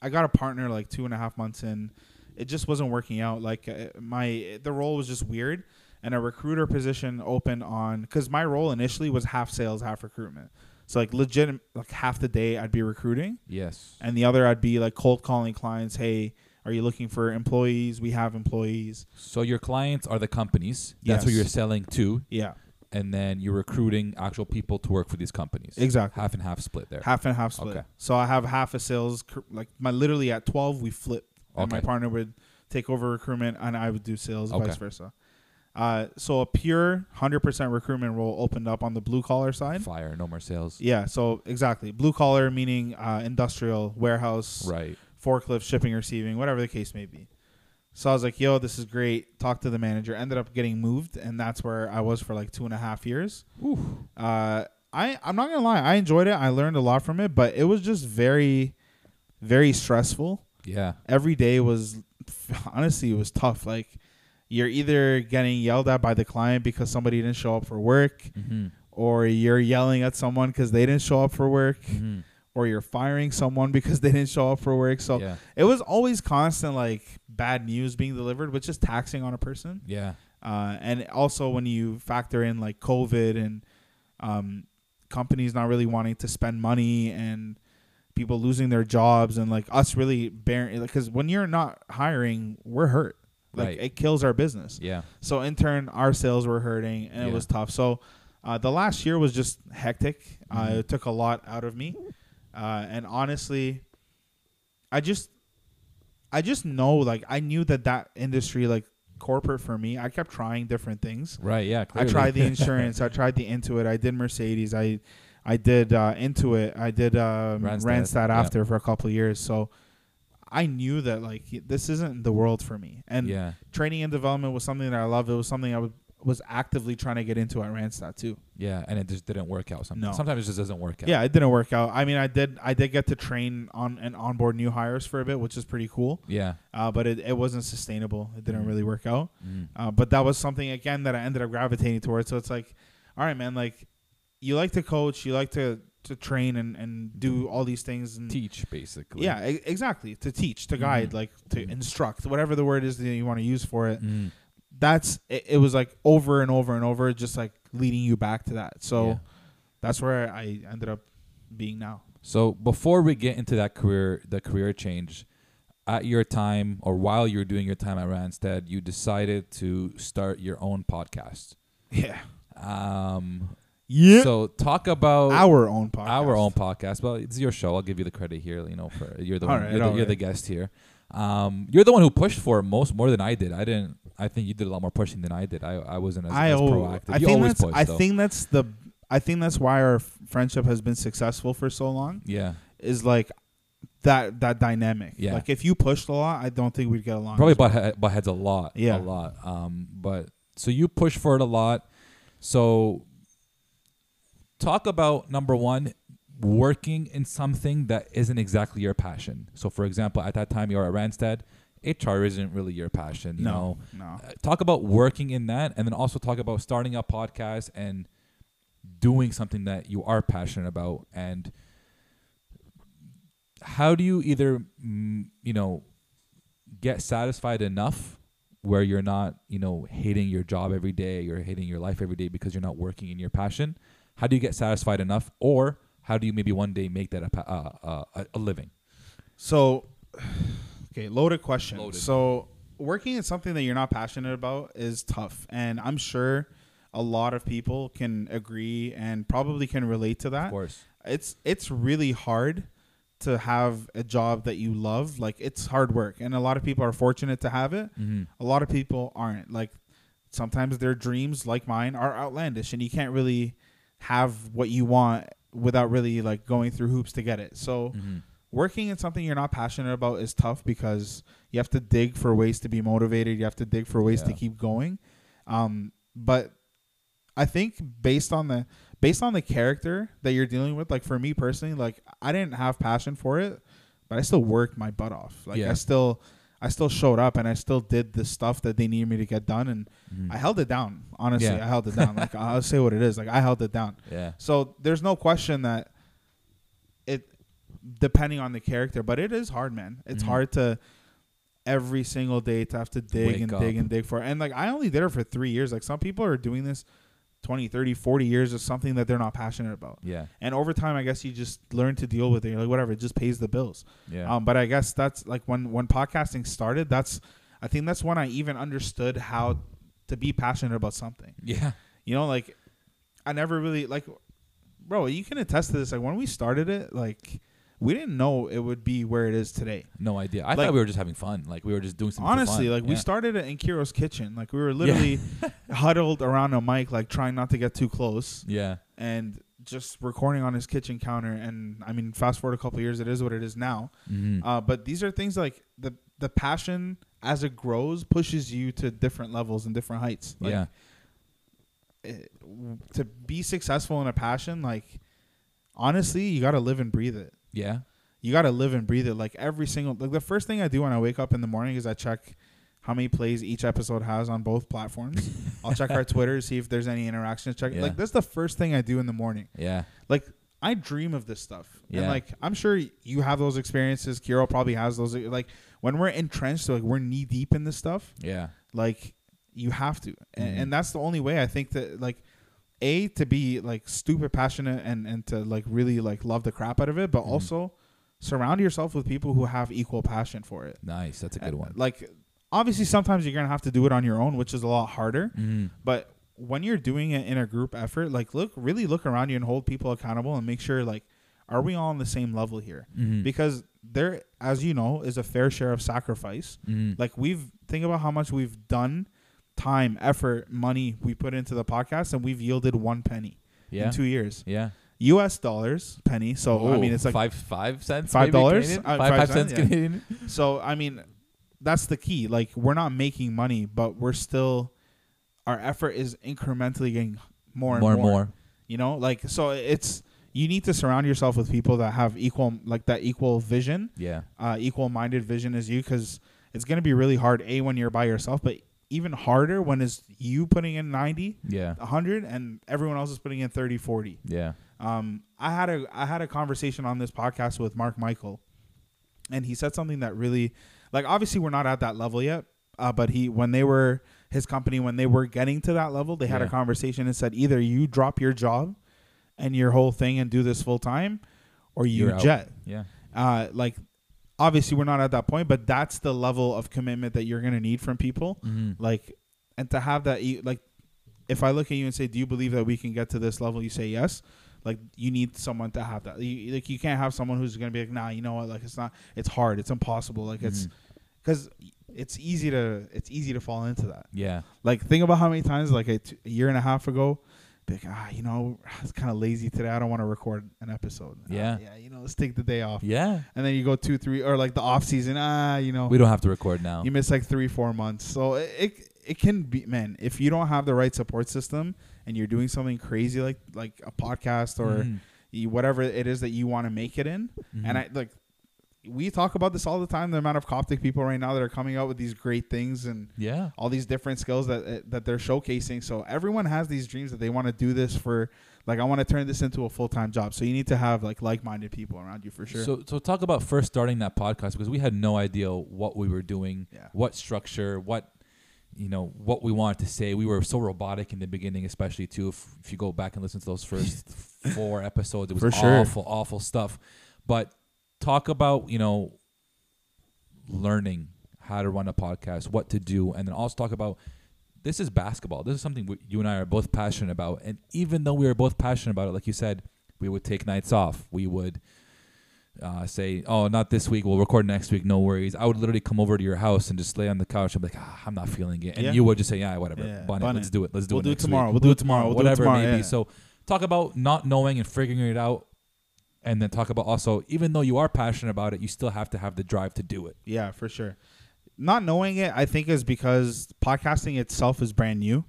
I got a partner like two and a half months in. It just wasn't working out. Like uh, my the role was just weird, and a recruiter position opened on because my role initially was half sales, half recruitment. So like legit, like half the day I'd be recruiting, Yes. and the other I'd be like cold calling clients. Hey, are you looking for employees? We have employees. So your clients are the companies. That's who you're selling to, Yeah, and then you're recruiting actual people to work for these companies. exactly. Half and half split there. Half and half split. Okay. So I have half a sales, like my literally at twelve we flip, and my partner would take over recruitment and I would do sales, Okay. vice versa. Uh, so a pure hundred percent recruitment role opened up on the blue collar side. Fire. No more sales. Yeah, so exactly blue collar meaning uh, industrial, warehouse, Right. forklift, shipping, receiving, whatever the case may be. So I was like, "Yo, this is great." Talked to the manager. Ended up getting moved, and that's where I was for like two and a half years. Uh, I I'm not gonna lie, I enjoyed it. I learned a lot from it, but it was just very, very stressful. Yeah. Every day was [LAUGHS] honestly it was tough. Like you're either getting yelled at by the client because somebody didn't show up for work, Mm-hmm. or you're yelling at someone because they didn't show up for work, Mm-hmm. or you're firing someone [LAUGHS] because they didn't show up for work. So yeah. it was always constant like bad news being delivered, which is taxing on a person. Yeah. Uh, and also when you factor in like COVID and um, companies not really wanting to spend money and people losing their jobs and like us really bearing because when you're not hiring, we're hurt. Like Right. it kills our business. Yeah. So in turn, our sales were hurting and it was tough. So uh, the last year was just hectic. Uh, Mhm. it took a lot out of me, uh, and honestly, I just, I just know like I knew that that industry like corporate for me. I kept trying different things. Right. Yeah. I tried the insurance. I tried the Intuit. I did Mercedes. I, I did uh, Intuit. I did um, Randstad, Randstad, yeah. after for a couple of years. So. I knew that like this isn't the world for me, and yeah. training and development was something that I love. It was something I was was actively trying to get into at Randstad too. Yeah. And it just didn't work out. Sometimes. No. Sometimes it just doesn't work out. Yeah, it didn't work out. I mean, I did I did get to train on and onboard new hires for a bit, which is pretty cool. Yeah. Uh, but it, it wasn't sustainable. It didn't Mhm. really work out. Mm. Uh, but that was something again that I ended up gravitating towards. So it's like, all right, man, like you like to coach, you like to to train and and do all these things and Teach basically. yeah, e- exactly. To teach, to guide, Mhm. like to Mhm. instruct, whatever the word is that you want to use for it. Mm. that's it, it was like over and over and over just like leading you back to that so Yeah. that's where i ended up being now So before we get into that career, the career change, at your time or while you're doing your time at Randstad, you decided to start your own podcast. yeah Um, yeah So talk about our own podcast our own podcast. Well, it's your show. I'll give you the credit here. You know, for you're the one, right, you're, the, you're the guest here. Um, you're the one who pushed for it most more than I did. I didn't. I think you did a lot more pushing than I did. I I wasn't as, i as proactive. i you think always that's push. i though. think that's the i think that's why our friendship has been successful for so long Yeah, is like that that dynamic Yeah. like if you pushed a lot i don't think we'd get along probably butt, he- butt heads a lot. Yeah. a lot. Um, but so you push for it a lot. So talk about number one working in something that isn't exactly your passion. So for example, at that time you were at Randstad, HR isn't really your passion. You know, no no Uh, talk about working in that and then also talk about starting a podcast and doing something that you are passionate about and how do you either mm, you know get satisfied enough where you're not you know hating your job every day you're hating your life every day because you're not working in your passion how do you get satisfied enough or how do you maybe one day make that a uh, uh, a, living So, [SIGHS] okay, loaded question. Loaded. So, working in something that you're not passionate about is tough, and I'm sure a lot of people can agree and probably can relate to that. of course It's it's really hard to have a job that you love. Like it's hard work, and a lot of people are fortunate to have it. mm-hmm. A lot of people aren't. Like sometimes their dreams, like mine, are outlandish, and you can't really have what you want without really like going through hoops to get it. So Mm-hmm. working in something you're not passionate about is tough because you have to dig for ways to be motivated. You have to dig for ways to keep going. Um, but I think based on the based on the character that you're dealing with, like for me personally, like I didn't have passion for it, but I still worked my butt off. Like Yeah. I still I still showed up and I still did the stuff that they needed me to get done and Mhm. I held it down. Honestly, Yeah. I held it down. Like [LAUGHS] I'll say what it is. Like I held it down. yeah So there's no question that it, depending on the character, but it is hard, man. It's Mhm. hard to every single day to have to dig Wake and dig and dig for. it. And like I only did it for three years. Like some people are doing this 20, 30, 40 years of something that they're not passionate about. yeah And over time, I guess you just learn to deal with it. You're like, whatever, it just pays the bills. yeah Um, but I guess that's like when when podcasting started. That's I think that's when I even understood how to be passionate about something. yeah You know, like I never really like, bro. You can attest to this. Like when we started it, like we didn't know it would be where it is today. No idea. I Like- thought we were just having fun. Like we were just doing something. Honestly, like we started it in Kiro's kitchen. Like we were literally [LAUGHS] huddled around a mic, like trying not to get too close, Yeah. and just recording on his kitchen counter. And I mean, fast forward a couple years, it is what it is now. Mm-hmm. Uh, but these are things like the the passion as it grows pushes you to different levels and different heights. Like, yeah. it- to be successful in a passion, like honestly, you got to live and breathe it. Yeah. you got to live and breathe it. Like every single like the first thing I do when I wake up in the morning is I check how many plays each episode has on both platforms. [LAUGHS] I'll check our Twitter see if there's any interactions. Check Yeah. like that's the first thing I do in the morning. Yeah. Like I dream of this stuff. And Yeah. like I'm sure you have those experiences. Kiro probably has those like when we're entrenched like we're knee deep in this stuff, Yeah. like you have to. And, Mhm. and that's the only way I think that like a to be like stupid passionate and and to like really like love the crap out of it, but Mhm. also surround yourself with people who have equal passion for it. Nice. That's a good And, one. Like obviously sometimes you're going to have to do it on your own, which is a lot harder, Mhm. but when you're doing it in a group effort, like look really look around you and hold people accountable and make sure like are we all on the same level here? Mhm. Because there as you know is a fair share of sacrifice. Mhm. Like we've think about how much we've done, time, effort, money we put into the podcast and we've yielded one penny yeah. in 2 years. yeah. US dollars penny. So I mean it's like five five cents. Five dollars? Uh, five, five five cents, cents yeah. Canadian. So I mean, that's the key. Like we're not making money, but we're still our effort is incrementally getting more and more more. and more. You know, like so it's you need to surround yourself with people that have equal like that equal vision, Yeah. uh, equal minded vision as you, because it's gonna be really hard. A when you're by yourself, but even harder when it's you putting in 90, Yeah. 100, and everyone else is putting in 30, 40. Yeah. Um, I had a I had a conversation on this podcast with Mark Michael, and he said something that really, like, obviously we're not at that level yet. Uh, but he when they were his company when they were getting to that level, they had a conversation and said either you drop your job and your whole thing and do this full time, or you You're out. jet. Yeah. Uh, like obviously we're not at that point, but that's the level of commitment that you're gonna need from people. Mm-hmm. like and to have that you- like if i look at you and say do you believe that we can get to this level? You say yes. Like you need someone to have that. You, like you can't have someone who's going to be like nah you know what? Like it's not it's hard. It's impossible. Like it's Mhm. because it's easy to it's easy to fall into that. Yeah. like think about how many times like a, t- a year and a half ago be like ah you know [SIGHS] i was kind of lazy today i don't want to record an episode Ah, Yeah. yeah you know let's take the day off Yeah. and then you go two three or like the off season ah you know We don't have to record now. you miss like three four months so it, it it can be man if you don't have the right support system and you're doing something crazy like like a podcast or you, whatever it is that you want to make it in Mhm. and i like we talk about this all the time the amount of coptic people right now that are coming out with these great things and Yeah. all these different skills that uh, that they're showcasing so everyone has these dreams that they want to do this for like i want to turn this into a full-time job so you need to have like like-minded people around you for sure So so talk about first starting that podcast because we had no idea what we were doing, Yeah. what structure, what you know, what we wanted to say. We were so robotic in the beginning, especially too. If, if you go back and listen to those first [LAUGHS] four episodes, it was For sure. awful, awful stuff. But talk about you know learning how to run a podcast, what to do, and then also talk about this is basketball. This is something we, you and I are both passionate about. And even though we were both passionate about it, like you said, we would take nights off. We would uh, say, "Oh, not this week. We'll record next week. No worries." I would literally come over to your house and just lay on the couch. and be like, ah, "I'm not feeling it," and Yeah. you would just say, "Yeah, whatever. Yeah, Bun it. Let's do it. Let's do We'll it. do it tomorrow. Week. We'll do it tomorrow. We'll do it whatever tomorrow, it may be." yeah. So talk about not knowing and figuring it out, and then talk about also, even though you are passionate about it, you still have to have the drive to do it. Yeah, for sure. Not knowing it, I think, is because podcasting itself is brand new.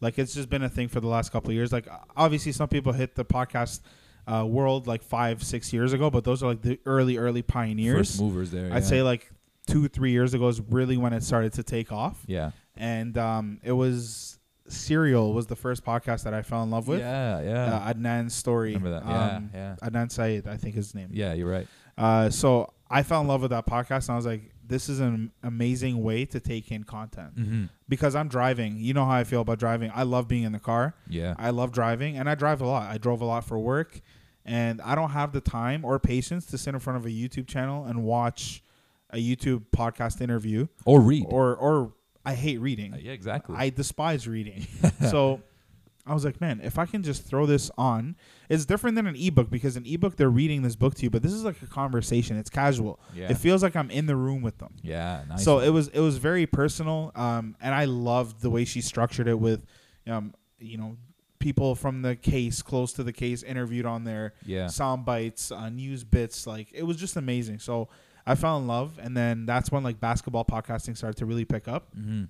Like it's just been a thing for the last couple of years. Like obviously, some people hit the podcast uh, world like five, six years ago, but those are like the early, early pioneers. First movers there. I'd yeah. say like two, three years ago is really when it started to take off. yeah, And um, it was Serial was the first podcast that I fell in love with. yeah, yeah. Uh, Adnan's story. Remember that? Yeah, Um, yeah, Adnan Syed, I think his name. yeah. You're right. Uh, so I fell in love with that podcast, and I was like, "This is an amazing way to take in content." Mm-hmm. Because I'm driving, you know how I feel about driving. I love being in the car. Yeah, I love driving, and I drive a lot. I drove a lot for work, and I don't have the time or patience to sit in front of a YouTube channel and watch a YouTube podcast interview. or read. Or, or I hate reading. Uh, yeah, exactly. I despise reading. [LAUGHS] so I was like, man, if I can just throw this on, it's different than an ebook because an ebook they're reading this book to you, but this is like a conversation. It's casual. yeah, It feels like I'm in the room with them. yeah. Nice. So it was it was very personal, um, and I loved the way she structured it with, um, you know, people from the case, close to the case, interviewed on there, yeah, sound bites, uh, news bits. Like it was just amazing. So I fell in love, and then that's when like basketball podcasting started to really pick up. mm-hmm.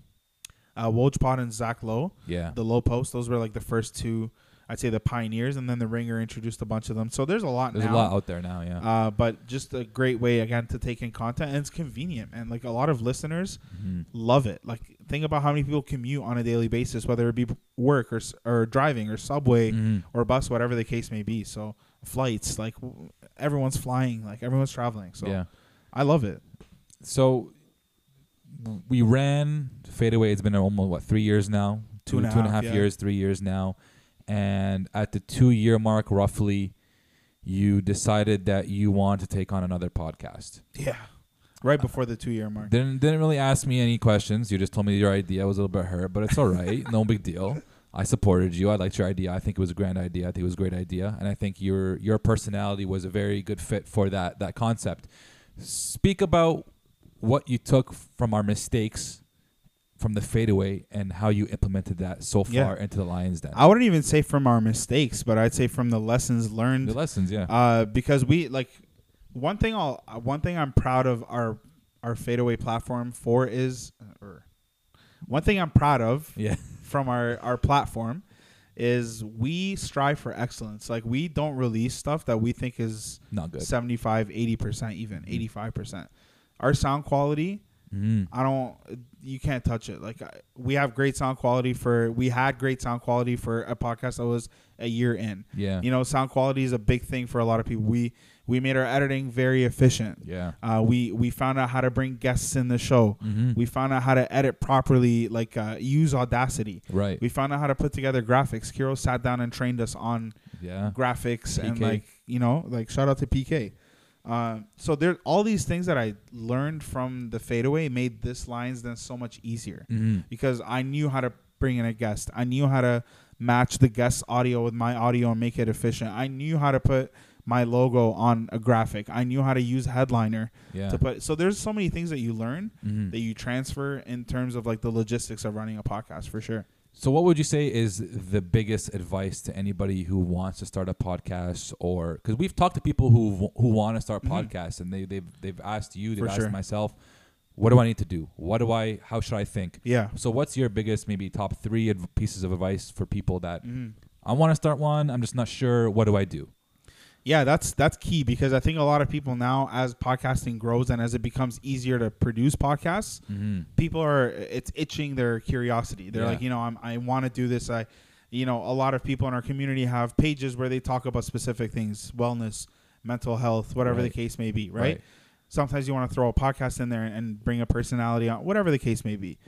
Uh, Woj Pod and Zach Lowe yeah, the Lowe Post. Those were like the first two I'd say the pioneers, and then the Ringer introduced a bunch of them. So there's a lot There's now. a lot out there now. Yeah. Uh, but just a great way again to take in content, and it's convenient, and like a lot of listeners Mhm. love it. Like think about how many people commute on a daily basis, whether it be work or or driving or subway Mhm. or bus, whatever the case may be. So flights, like w- everyone's flying, like everyone's traveling. So yeah. I love it. So we ran fadeaway. It's been almost what three years now, Two and two and a half, half yeah. years, three years now, and at the two year mark, roughly, you decided that you want to take on another podcast. Yeah, right uh, before the two year mark. Didn't didn't really ask me any questions. You just told me your idea. I was a little bit hurt, but it's all right. [LAUGHS] no big deal. I supported you. I liked your idea. I think it was a grand idea. I think it was a great idea, and I think your your personality was a very good fit for that that concept. Speak about what you took from our mistakes from the fadeaway and how you implemented that so far Yeah. into the Lions Den. I wouldn't even say from our mistakes, but I'd say from the lessons learned the lessons, yeah. uh, because we like one thing I'll one thing I'm proud of our our fadeaway platform for is or one thing I'm proud of yeah. from our our platform is we strive for excellence like we don't release stuff that we think is Not good. 75 80% even 85% our sound quality Mm. I don't. You can't touch it. Like I- we have great sound quality for. We had great sound quality for a podcast that was a year in. Yeah. You know, sound quality is a big thing for a lot of people. We we made our editing very efficient. yeah. Uh, we we found out how to bring guests in the show. Mm-hmm. We found out how to edit properly, like uh, use Audacity. right. We found out how to put together graphics. Kiro sat down and trained us on yeah. graphics and like you know, like shout out to PK. Uh, so there, all these things that I learned from the fadeaway made this Lions Den so much easier Mm-hmm. because I knew how to bring in a guest. I knew how to match the guest audio with my audio and make it efficient. I knew how to put my logo on a graphic. I knew how to use headliner Yeah. to put. So there's so many things that you learn Mhm. that you transfer in terms of like the logistics of running a podcast for sure. So, what would you say is the biggest advice to anybody who wants to start a podcast, or because we've talked to people who who want to start Mhm. podcasts, and they they've they've asked you, they've For asked sure. myself, what do I need to do? What do I? How should I think? Yeah. So, what's your biggest maybe top three adv- pieces of advice for people that Mhm. I want to start one, I'm just not sure. What do I do? Yeah, that's that's key because I think a lot of people now, as podcasting grows and as it becomes easier to produce podcasts, Mm-hmm. people are it's itching their curiosity. They're Yeah. like, you know, I'm, I want to do this. I, you know, a lot of people in our community have pages where they talk about specific things, wellness, mental health, whatever Right. the case may be. Right? Sometimes you want to throw a podcast in there and bring a personality on, whatever the case may be.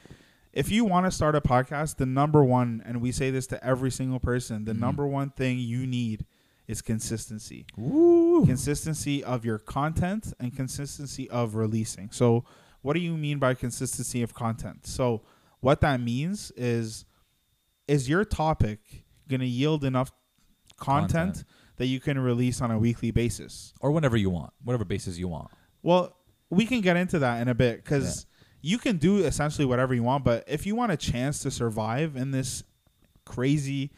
If you want to start a podcast, the number one, and we say this to every single person, the Mhm. number one thing you need is consistency Woo. consistency of your content and consistency of releasing. So, what do you mean by consistency of content? So, what that means is is your topic going to yield enough content, Content. that you can release on a weekly basis? or whenever you want, whatever basis you want. Well, we can get into that in a bit cuz you can do essentially whatever you want, but if you want a chance to survive in this crazy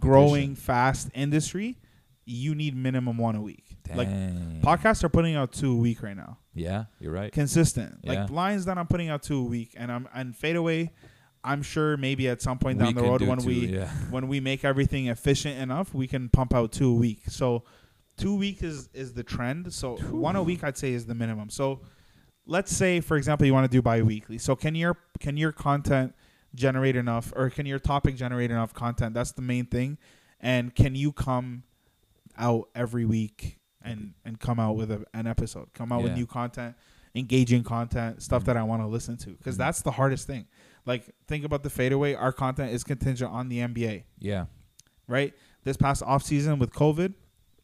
growing fast industry, you need minimum one a week. Like podcasts are putting out two a week right now. Yeah, you're right. Consistent. Yeah. Like Lions Den I'm putting out two a week and I'm and fadeaway, I'm sure maybe at some point We down the road do when too, we yeah. when we make everything efficient enough, we can pump out two a week. So two a week is is the trend. So one a week I'd say is the minimum. So let's say for example you want to do bi-weekly. So can your can your content generate enough or can your topic generate enough content? That's the main thing. And can you come out every week and and come out with a, an episode? Come out with new content, engaging content, stuff Mhm. that I want to listen to because Mhm. that's the hardest thing. Like think about the fadeaway. Our content is contingent on the NBA, Yeah. right? This past off season with COVID,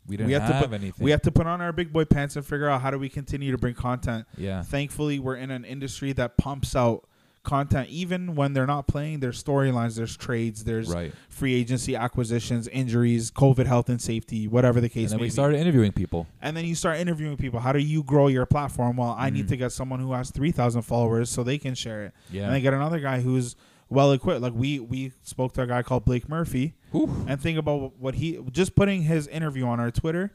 We didn't have have, to anything. we have to put on our big boy pants and figure out how do we continue to bring content. yeah. Thankfully, we're in an industry that pumps out content even when they're not playing. There's storylines, there's trades, there's Right. free agency acquisitions, injuries, COVID health and safety, whatever the case And then may we be. started interviewing people. And then you start interviewing people. How do you grow your platform? Well, I need Mhm. to get someone who has 3,000 followers so they can share it. Yeah. And then get another guy who's well equipped. Like we we spoke to a guy called Blake Murphy Whew. and think about what he just putting his interview on our Twitter.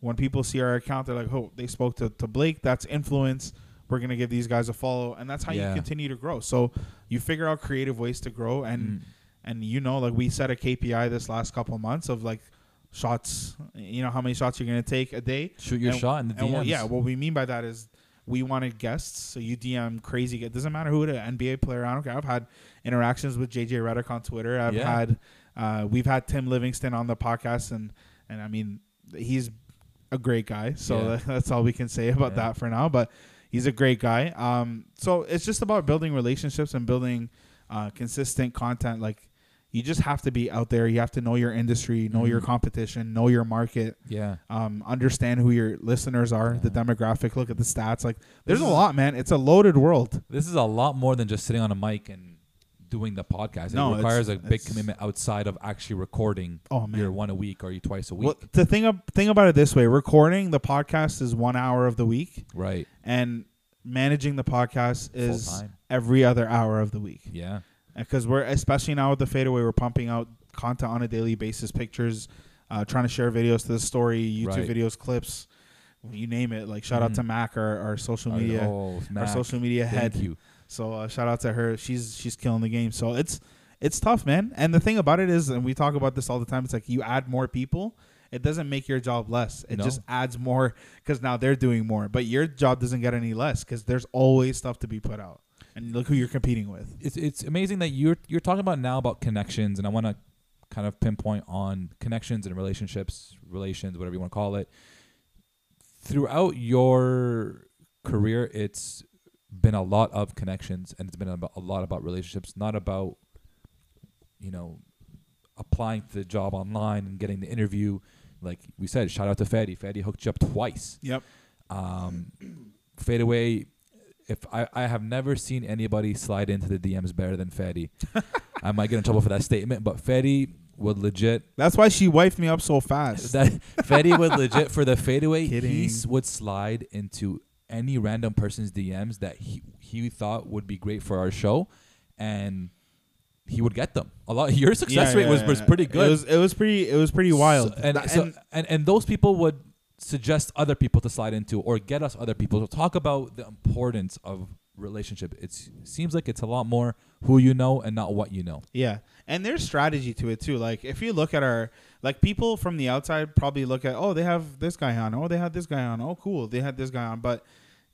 When people see our account, they're like, "Oh, they spoke to, to Blake. That's influence. We're gonna give these guys a follow." And that's how Yeah. you continue to grow. So you figure out creative ways to grow, and Mm. and you know, like we set a KPI this last couple months of like shots. You know how many shots you're gonna take a day. Shoot your And- shot in the DMs. what, yeah, what we mean by that is we wanted guests. So you DM crazy. It doesn't matter who it is, NBA player. I don't care. I've had interactions with JJ Redick on Twitter. I've Yeah. had, uh, we've had Tim Livingston on the podcast, and and I mean, he's a great guy. So Yeah. [LAUGHS] that's all we can say about Yeah. that for now. But he's a great guy. Um, so it's just about building relationships and building uh, consistent content. Like you just have to be out there. You have to know your industry, know your Mhm. competition, know your market Yeah. um, understand who your listeners are, the demographic, look at the stats. Like, there's a lot, man. It's a loaded world. This is a lot more than just sitting on a mic and doing the podcast. It requires a big commitment outside of actually recording Oh man. your one a week or you twice a week. Well, the thing ab- thing about it this way, recording the podcast is one hour of the week, Right. and managing the podcast is every other hour of the week. Yeah. Because we're especially now with the fadeaway, we're pumping out content on a daily basis, pictures, uh, trying to share videos to the story, YouTube Right. videos, clips, you name it. Like shout out Mhm. to Mac, our, our social media, Oh, our social media head. Thank you. So uh, shout out to her. She's she's killing the game. So it's it's tough, man. And the thing about it is, and we talk about this all the time. It's like you add more people, it doesn't make your job less. It No. just adds more because now they're doing more. But your job doesn't get any less because there's always stuff to be put out. And look who you're competing with. It's it's amazing that you're you're talking about now about connections, and I want to kind of pinpoint on connections and relationships, relations, whatever you want to call it. Throughout your career, it's been a lot of connections, and it's been a lot about relationships, not about you know applying for the job online and getting the interview. Like we said, shout out to Fadi. Fadi hooked you up twice. Yep. Um, fadeaway. If I, I have never seen anybody slide into the DMs better than Fady. [LAUGHS] I might get in trouble for that statement, but Fady would legit That's why she wifed me up so fast. [LAUGHS] that Fady would legit [LAUGHS] for the fadeaway. He Kidding. s- would slide into any random person's DMs that he he thought would be great for our show, and he would get them. A lot. [LAUGHS] Your success Yeah, rate yeah, was was pretty good. It was it was pretty it was pretty wild. So- and, That- so, and- and and those people would suggest other people to slide into or get us other people. So talk about the importance of relationship. It's seems like it's a lot more who you know and not what you know. Yeah. And there's strategy to it too. Like if you look at our like people from the outside probably look at, oh, they have this guy on. Oh, they had this guy on. Oh, cool. They had this guy on. But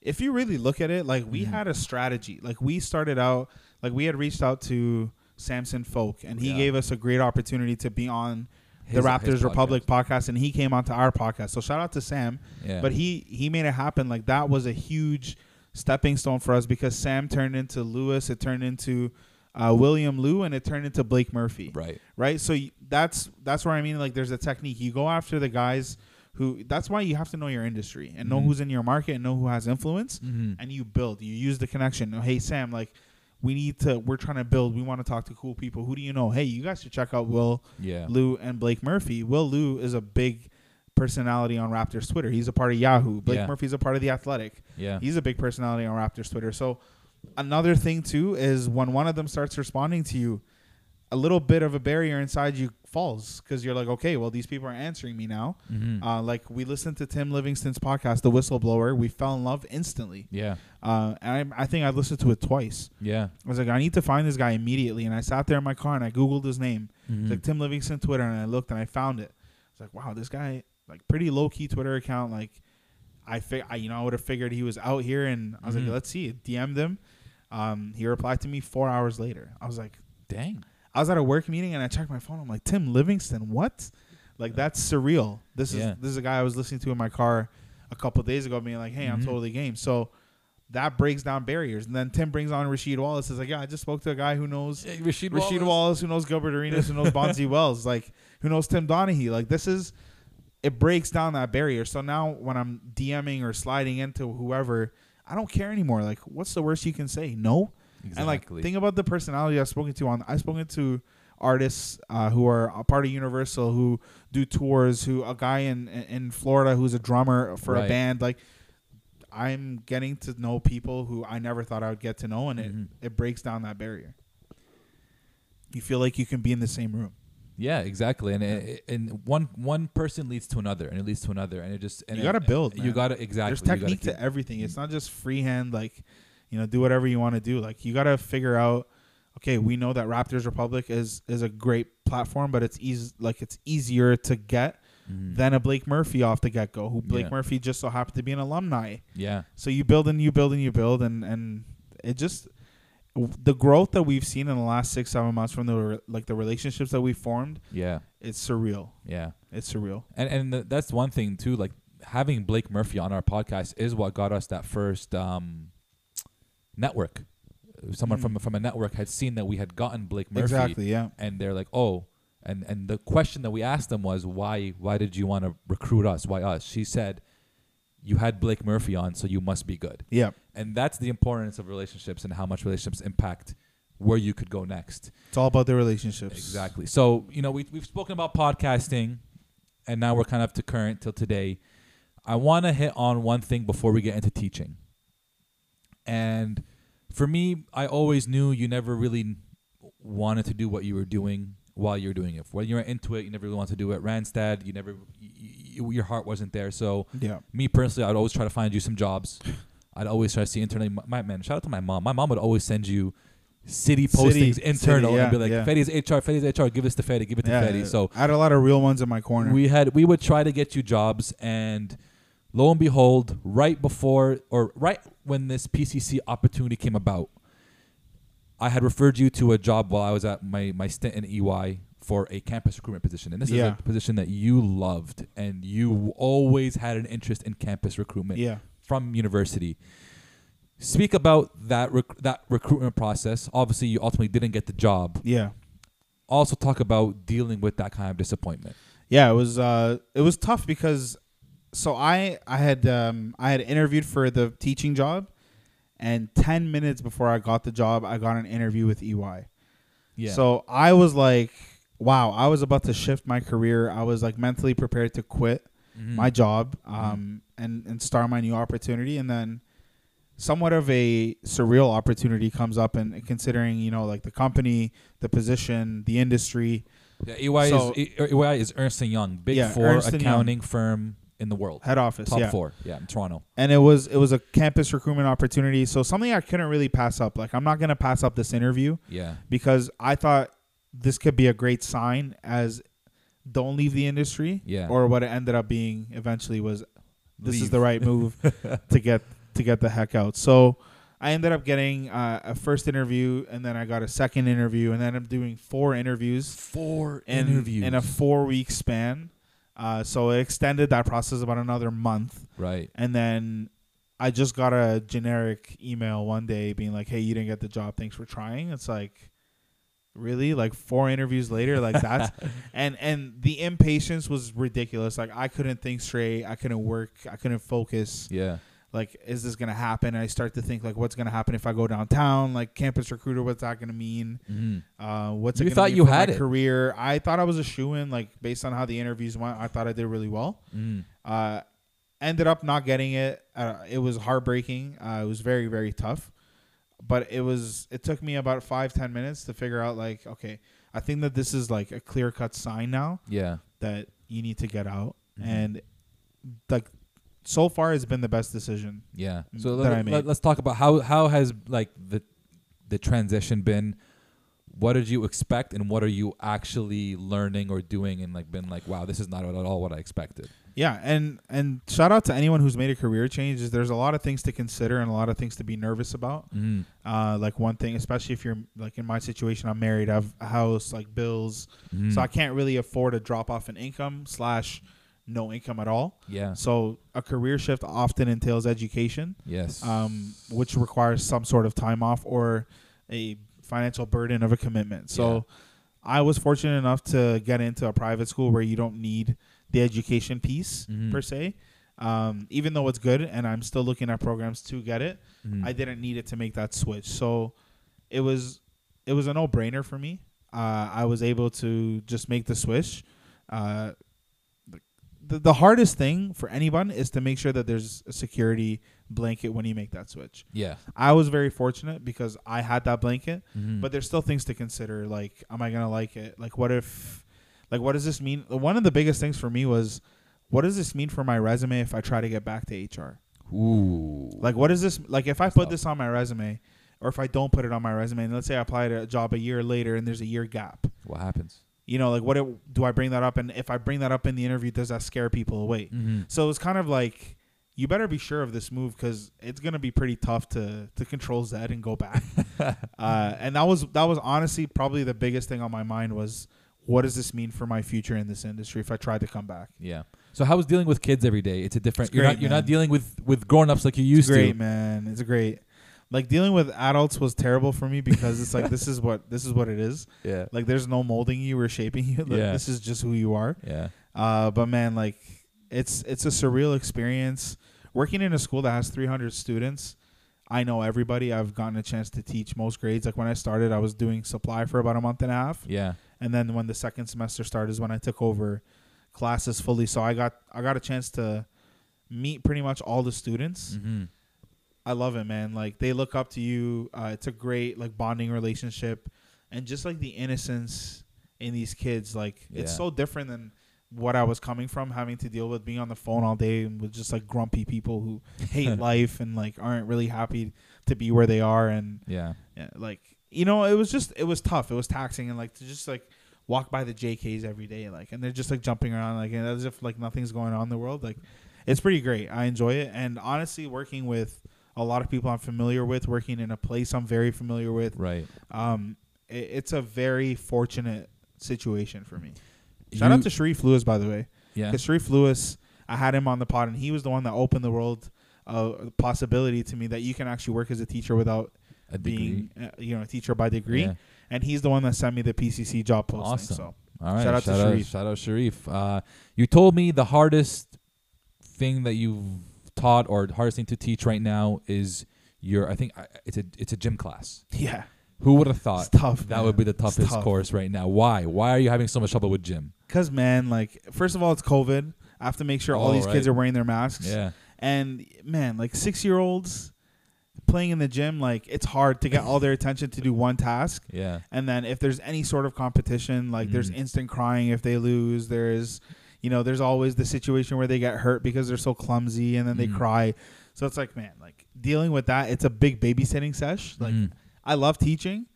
if you really look at it, like we Mhm. had a strategy. Like we started out like we had reached out to Samson Folk and he Yeah. gave us a great opportunity to be on the Raptors his Republic podcast. podcast and he came onto our podcast. So shout out to Sam. Yeah. But he he made it happen. Like that was a huge stepping stone for us because Sam turned into Lewis, it turned into uh, William Lou, and it turned into Blake Murphy. right. Right. So y- that's that's where I mean. Like there's a technique. You go after the guys who. That's why you have to know your industry and know Mhm. who's in your market and know who has influence, Mm-hmm. and you build. You use the connection. Hey Sam, like. We need to. We're trying to build. We want to talk to cool people. Who do you know? Hey, you guys should check out Will Yeah. Lou and Blake Murphy. Will Lou is a big personality on Raptors Twitter. He's a part of Yahoo. Blake Yeah. Murphy's a part of the Athletic. Yeah. He's a big personality on Raptors Twitter. So another thing too is when one of them starts responding to you, a little bit of a barrier inside you falls because you're like, okay, well these people are answering me now. Mm-hmm. Uh, like we listened to Tim Livingston's podcast, The Whistleblower. We fell in love instantly. yeah. Uh, and I, I think I listened to it twice. Yeah. I was like, I need to find this guy immediately. And I sat there in my car and I googled his name. Mhm. It's like Tim Livingston Twitter, and I looked and I found it. It's like, wow, this guy like pretty low key Twitter account. Like, I fig- I you know I would have figured he was out here, and I was Mhm. like, let's see. DM'd him. Um, he replied to me four hours later. I was like, Dang. I was at a work meeting and I checked my phone. I'm like, Tim Livingston, what? Like that's surreal. This is this is a guy I was listening to in my car a couple days ago, being like, hey, I'm Mhm. totally game. So. That breaks down barriers, and then Tim brings on Rasheed Wallace. Is like, yeah, I just spoke to a guy who knows Rashid, Rasheed Wallace. who knows Gilbert Arenas, who knows Bonzi [LAUGHS] Wells, like who knows Tim Donaghy. Like this is it breaks down that barrier. So now when I'm DMing or sliding into whoever, I don't care anymore. Like what's the worst you can say? No. Exactly. And like think about the personality I've spoken to on I've spoken to artists uh, who are a part of Universal who do tours, who a guy in in Florida who's a drummer for a band like I'm getting to know people who I never thought I would get to know and Mhm. it, it breaks down that barrier. You feel like you can be in the same room. Yeah, exactly. And it, and one one person leads to another, and it leads to another, and it just and You gotta build, You gotta exactly. There's technique to everything. It's not just freehand like, you know, do whatever you want to do. Like you gotta figure out okay, we know that Raptors Republic is is a great platform, but it's easy like it's easier to get Mhm. than a Blake Murphy off the get go. Who Blake Yeah. Murphy just so happened to be an alumni. yeah, So you build and you build and you build, and and it just the growth that we've seen in the last six seven months from the like the relationships that we formed, yeah, it's surreal. yeah. It's surreal. And and th- that's one thing too. Like having Blake Murphy on our podcast is what got us that first um, network. Someone Mm. from from a network had seen that we had gotten Blake Murphy, Exactly. Yeah. and they're like, "Oh." And and the question that we asked them was, "Why why did you want to recruit us? Why us?" She said, "You had Blake Murphy on, so you must be good." Yeah. And that's the importance of relationships and how much relationships impact where you could go next. It's all about the relationships. Exactly. So, you know, we, we've spoken about podcasting, and now we're kind of to current till today. I want to hit on one thing before we get into teaching. And for me, I always knew you never really wanted to do what you were doing while you were doing it. When you were into it, you never really wanted to do it. Randstad, you never, y- y- your heart wasn't there. So, Yeah. me personally, I'd always try to find you some jobs. I'd always try to see internally. My, man, shout out to my mom. My mom would always send you city postings City- internal city, and be like, yeah. Fady's HR, Fady's HR, give this to Fady, give it to Yeah. Fady. So I had a lot of real ones in my corner. we had we would try to get you jobs and lo and behold, right before or right when this PCC opportunity came about, I had referred you to a job while I was at my my stint in EY for a campus recruitment position. And this Yeah. is a position that you loved and you always had an interest in campus recruitment yeah. From university. Speak about that rec- that recruitment process. Obviously, you ultimately didn't get the job. Yeah. Also, talk about dealing with that kind of disappointment. Yeah, it was uh it was tough because so I I had um I had interviewed for the teaching job and 10 minutes before I got the job, I got an interview with EY. Yeah. So I was like, wow, I was about to shift my career. I was like mentally prepared to quit Mhm. my job um and and start my new opportunity. And then somewhat of a surreal opportunity comes up and considering, you know, like the company, the position, the industry, Yeah, EY So- is EY is Ernst and Young, big Yeah, four Ernst accounting firm in the world, head office, top yeah. four, yeah, in Toronto. and it was it was a campus recruitment opportunity. So something i couldn't really pass up. Like i'm not going to pass up this interview Yeah, because i thought this could be a great sign as don't leave the industry yeah. or what it ended up being eventually was this is the right move [LAUGHS] to get to get the heck out so i ended up getting uh, a first interview and then i got a second interview and then i'm doing four interviews four in, interviews in a four week span uh, so it extended that process about another month right. and then I just got a generic email one day being like, "Hey, you didn't get the job. Thanks for trying." It's like, really, like four interviews later, like that's [LAUGHS] and and the impatience was ridiculous. Like I couldn't think straight. I couldn't work. I couldn't focus. Yeah, Like, is this gonna happen? And I start to think like, what's gonna happen if I go downtown? Like, campus recruiter, what's that gonna mean? hmm Uh, what's You thought you had it. career? I thought I was a shoe in. Like based on how the interviews went, I thought I did really well. mm Uh, ended up not getting it. Uh, it was heartbreaking. Uh, it was very very tough, but it was. It took me about five ten minutes to figure out like, okay, I think that this is like a clear cut sign now yeah, that you need to get out, Mhm. and like so far it's been the best decision. yeah. So that let, let, us talk about how how has like the the transition been. What did you expect, and what are you actually learning or doing, and like been like, wow, this is not at all what I expected. Yeah, and and shout out to anyone who's made a career change. Is there's a lot of things to consider and a lot of things to be nervous about. Mm. Uh, like one thing, especially if you're like in my situation, I'm married, I have a house, like bills, Mm. so I can't really afford to drop off an income slash no income at all. yeah. So a career shift often entails education, Yes. um, which requires some sort of time off or a financial burden of a commitment. So Yeah. I was fortunate enough to get into a private school where you don't need the education piece Mhm. per se. Um, even though it's good, and I'm still looking at programs to get it, Mhm. I didn't need it to make that switch. So it was it was a no brainer for me. Uh, I was able to just make the switch. Uh, the, the hardest thing for anyone is to make sure that there's a security blanket when you make that switch. yeah. I was very fortunate because I had that blanket, Mhm. but there's still things to consider. Like, am I gonna like it? Like, what if, like, what does this mean? One of the biggest things for me was, what does this mean for my resume if I try to get back to HR? Ooh. Like, what is this? Like, if I put this on my resume, or if I don't put it on my resume, and let's say I apply to a job a year later and there's a year gap, What happens? you know, like what it, do I bring that up? And if I bring that up in the interview, does that scare people away? Mm-hmm. So it's kind of like you better be sure of this move because it's gonna be pretty tough to to control Z and go back. [LAUGHS] uh, and that was that was honestly probably the biggest thing on my mind was what does this mean for my future in this industry if I tried to come back? Yeah. So how was dealing with kids every day? It's a different. It's you're great, not you're not dealing with with grown ups like you used it's great, to. man. It's great. Like dealing with adults was terrible for me because it's like this is [LAUGHS] what this is what it is. Yeah. Like there's no molding you or shaping you. Like, Yeah. This is just who you are. Yeah. Uh, but man, like it's it's a surreal experience working in a school that has 300 students. I know everybody. I've gotten a chance to teach most grades. Like when I started, I was doing supply for about a month and a half, Yeah. And then when the second semester started is when I took over classes fully. So I got I got a chance to meet pretty much all the students. Mm-hmm. I love it, man. Like they look up to you. Uh, it's a great like bonding relationship, and just like the innocence in these kids, like it's so different than what I was coming from, having to deal with being on the phone all day and with just like grumpy people who [LAUGHS] hate life and like aren't really happy to be where they are, and Yeah. yeah, like you know, it was just it was tough. It was taxing, and like to just like walk by the JKs every day, like, and they're just like jumping around, like, and as if like nothing's going on in the world. Like, it's pretty great. I enjoy it, and honestly, working with a lot of people I'm familiar with, working in a place I'm very familiar with, Right. um, it, it's a very fortunate situation for me. Shout out to Sharif Lewis, by the way. yeah. Because Sharif Lewis, I had him on the pod, and he was the one that opened the world uh, possibility to me that you can actually work as a teacher without A being, uh, you know, a teacher by degree. Yeah. And he's the one that sent me the PCC job posting. Awesome. So All right. Shout out to Sharif. Shout out Sharif. Uh, you told me the hardest thing that you've taught or hardest thing to teach right now is your. I think it's a it's a gym class. yeah, Who would have thought tough. that would be the toughest tough. course right now? Why? Why are you having so much trouble with gym? Because man, like first of all, it's COVID. I have to make sure all Oh, these kids are wearing their masks. Yeah. And man, like six year olds playing in the gym, like it's hard to get all their attention to do one task. [LAUGHS] Yeah. And then if there's any sort of competition, like there's Mm. instant crying if they lose. There's, you know, there's always the situation where they get hurt because they're so clumsy and then they Mm. cry. So it's like, man, like dealing with that, it's a big babysitting sesh. Like Mhm. I love teaching,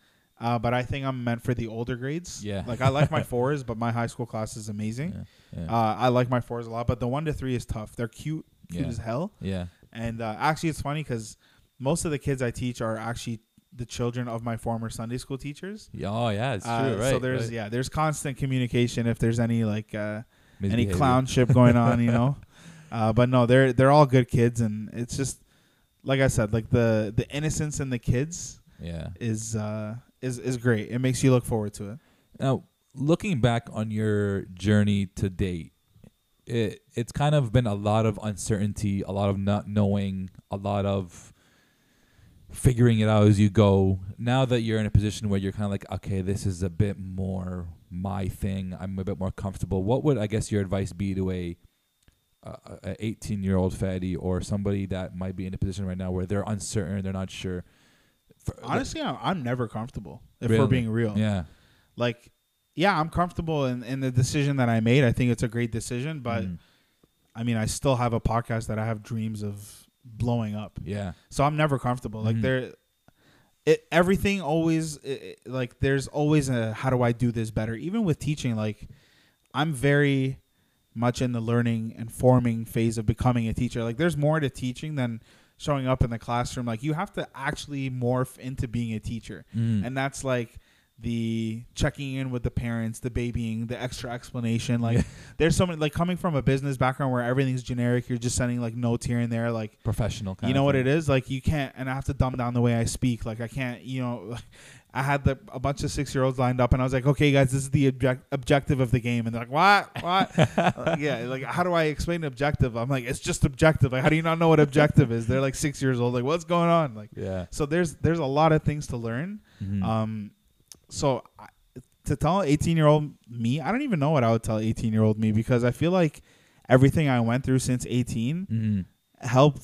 uh, but I think I'm meant for the older grades. Yeah. Like I like my [LAUGHS] fours, but my high school class is amazing. Yeah. Yeah. Uh, I like my fours a lot, but the one to three is tough. They're cute, cute Yeah. as hell. yeah. And uh, actually, it's funny because most of the kids I teach are actually the children of my former Sunday school teachers. Yeah, Oh yeah, it's true. Uh, right. so there's right. yeah, there's constant communication if there's any like uh, any clownship going on, you know. [LAUGHS] Uh, but no, they're they're all good kids, and it's just like I said, like the the innocence in the kids Yeah. is uh, is is great. It makes you look forward to it. Now, looking back on your journey to date, it it's kind of been a lot of uncertainty, a lot of not knowing, a lot of figuring it out as you go. Now that you're in a position where you're kind of like, okay, this is a bit more my thing. I'm a bit more comfortable. What would I guess your advice be to a a- a 18 year old Fady or somebody that might be in a position right now where they're uncertain, they're not sure. For- Honestly, I'm, I'm never comfortable if Really? we're being real. yeah, Like, yeah, I'm comfortable in, in the decision that I made. I think it's a great decision, but Mm. I mean, I still have a podcast that I have dreams of blowing up. yeah, So I'm never comfortable. Like Mhm. there, it everything always it, it- like there's always a how do I do this better? Even with teaching, like I'm very much in the learning and forming phase of becoming a teacher. Like there's more to teaching than showing up in the classroom. Like you have to actually morph into being a teacher, Mm. and that's like the checking in with the parents, the babying, the extra explanation. Like [LAUGHS] there's so many like coming from a business background where everything's generic. You're just sending like notes here and there. Like professional. Kind you know what it is like you can't and i have to dumb down the way i speak like i can't you know i had the a bunch of six year olds lined up and i was like okay guys this is the object, objective of the game and they're like what what [LAUGHS] Like, yeah like how do i explain objective i'm like it's just objective like how do you not know what objective is they're like six years old like what's going on like Yeah. so there's there's a lot of things to learn Mhm. um so I, to tell 18 year old me i don't even know what i would tell 18 year old me because i feel like everything i went through since 18 Mhm. helped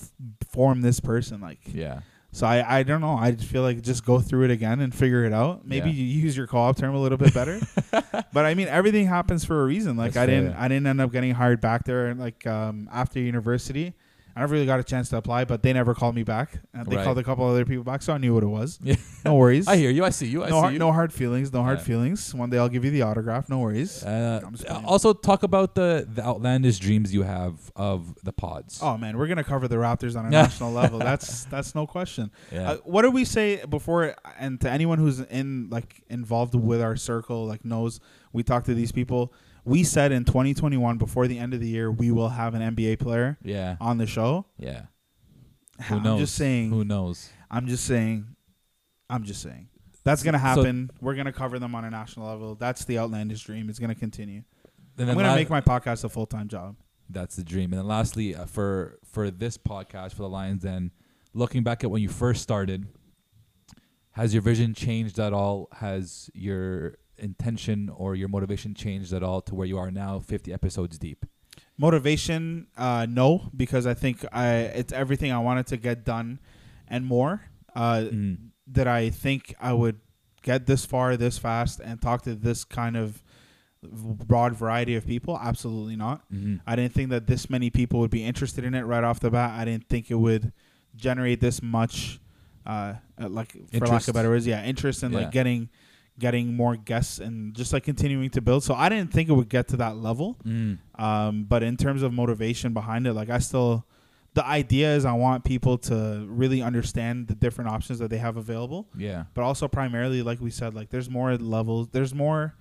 form this person like Yeah. so I, I don't know. I just feel like just go through it again and figure it out. Maybe Yeah. you use your co-op term a little bit better. [LAUGHS] but I mean, everything happens for a reason. Like That's I didn't fair. I didn't end up getting hired back there like um, after university. I never really got a chance to apply, but they never called me back. And they Right. called a couple other people back, so I knew what it was. Yeah. No worries. [LAUGHS] I hear you. I see you. I no, see hard, you. no hard feelings. No hard Yeah. feelings. One day I'll give you the autograph. No worries. Uh, I'm just playing. also, talk about the the outlandish dreams you have of the pods. Oh man, we're gonna cover the Raptors on a Yeah. [LAUGHS] national level. That's that's no question. yeah. Uh, what did we say before? And to anyone who's in like involved with our circle, like knows we talk to these people. We said in 2021, before the end of the year, we will have an NBA player yeah. on the show. Yeah. Who I'm knows? just saying. Who knows? I'm just saying. I'm just saying. That's gonna So- happen. We're gonna cover them on a national level. That's the outlandish dream. It's gonna continue. I'm gonna la- make my podcast a full time job. That's the dream. And then lastly, uh, for for this podcast for the Lions Den looking back at when you first started, has your vision changed at all? Has your intention or your motivation changed at all to where you are now, 50 episodes deep? Motivation, uh, no, because I think I it's everything I wanted to get done, and more. Uh, Mm. that I think I would get this far this fast and talk to this kind of broad variety of people. Absolutely not. hmm I didn't think that this many people would be interested in it right off the bat. I didn't think it would generate this much, uh, like for lack Interest. of better words, yeah, interest in Yeah. like getting, getting more guests and just like continuing to build. So I didn't think it would get to that level. Mm. Um, but in terms of motivation behind it, like I still, the idea is I want people to really understand the different options that they have available Yeah. but also primarily like we said like there's more levels there's more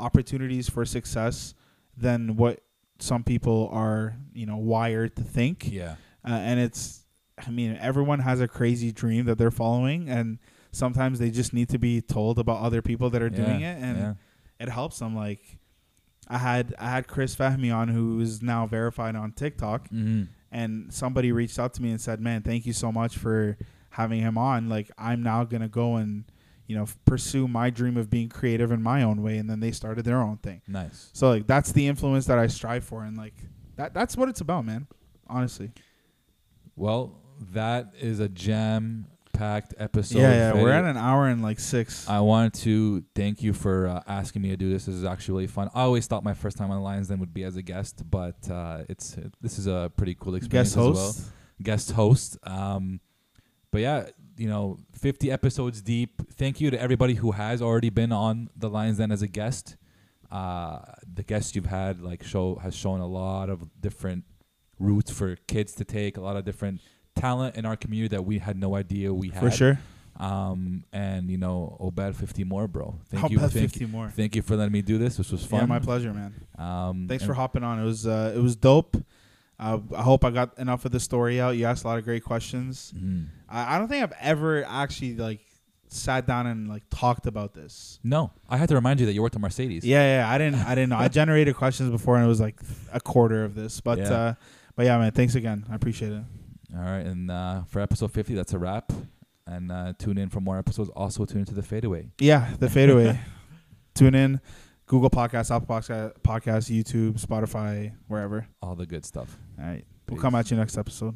opportunities for success than what some people are you know wired to think Yeah. uh, and it's i mean everyone has a crazy dream that they're following and sometimes they just need to be told about other people that are doing Yeah. it and yeah. it helps them like i had i had chris fahmy on who is now verified on tiktok Mhm. and somebody reached out to me and said, "Man, thank you so much for having him on. Like, I'm now gonna go and you know pursue my dream of being creative in my own way." And then they started their own thing. Nice. So like that's the influence that I strive for, and like that that's what it's about, man. Honestly. Well, that is a jam packed episode. yeah, yeah. We're at an hour and like six. I wanted to thank you for uh, asking me to do this. This is actually really fun. I always thought my first time on Lions Den would be as a guest, but uh, it's this is a pretty cool experience Guest as well. host. Guest host. Um, but yeah, you know, 50 episodes deep. Thank you to everybody who has already been on the Lions Den as a guest. Uh, the guests you've had like show has shown a lot of different routes for kids to take, a lot of different talent in our community that we had no idea we had. For sure. Um, and you know, Obed 50 more, bro. Thank I'll you. Thank, 50 more. thank you for letting me do this. This was fun. Yeah, my pleasure, man. Um, Thanks for hopping on. It was uh, it was dope. Uh, I hope I got enough of the story out. You asked a lot of great questions. Mhm. I, I don't think I've ever actually like sat down and like talked about this. No, I had to remind you that you worked at Mercedes. Yeah, yeah. I didn't. I didn't know. I [LAUGHS] generated questions before, and it was like a quarter of this. But Yeah. uh, but yeah, man. Thanks again. I appreciate it. All right, and uh, for episode 50, that's a wrap. And uh, tune in for more episodes. Also, tune into the fadeaway. Yeah, the fadeaway. [LAUGHS] Tune in. Google Podcasts, Apple Podcasts, Podcast, YouTube, Spotify, wherever. All the good stuff. All right. We'll come at you next episode.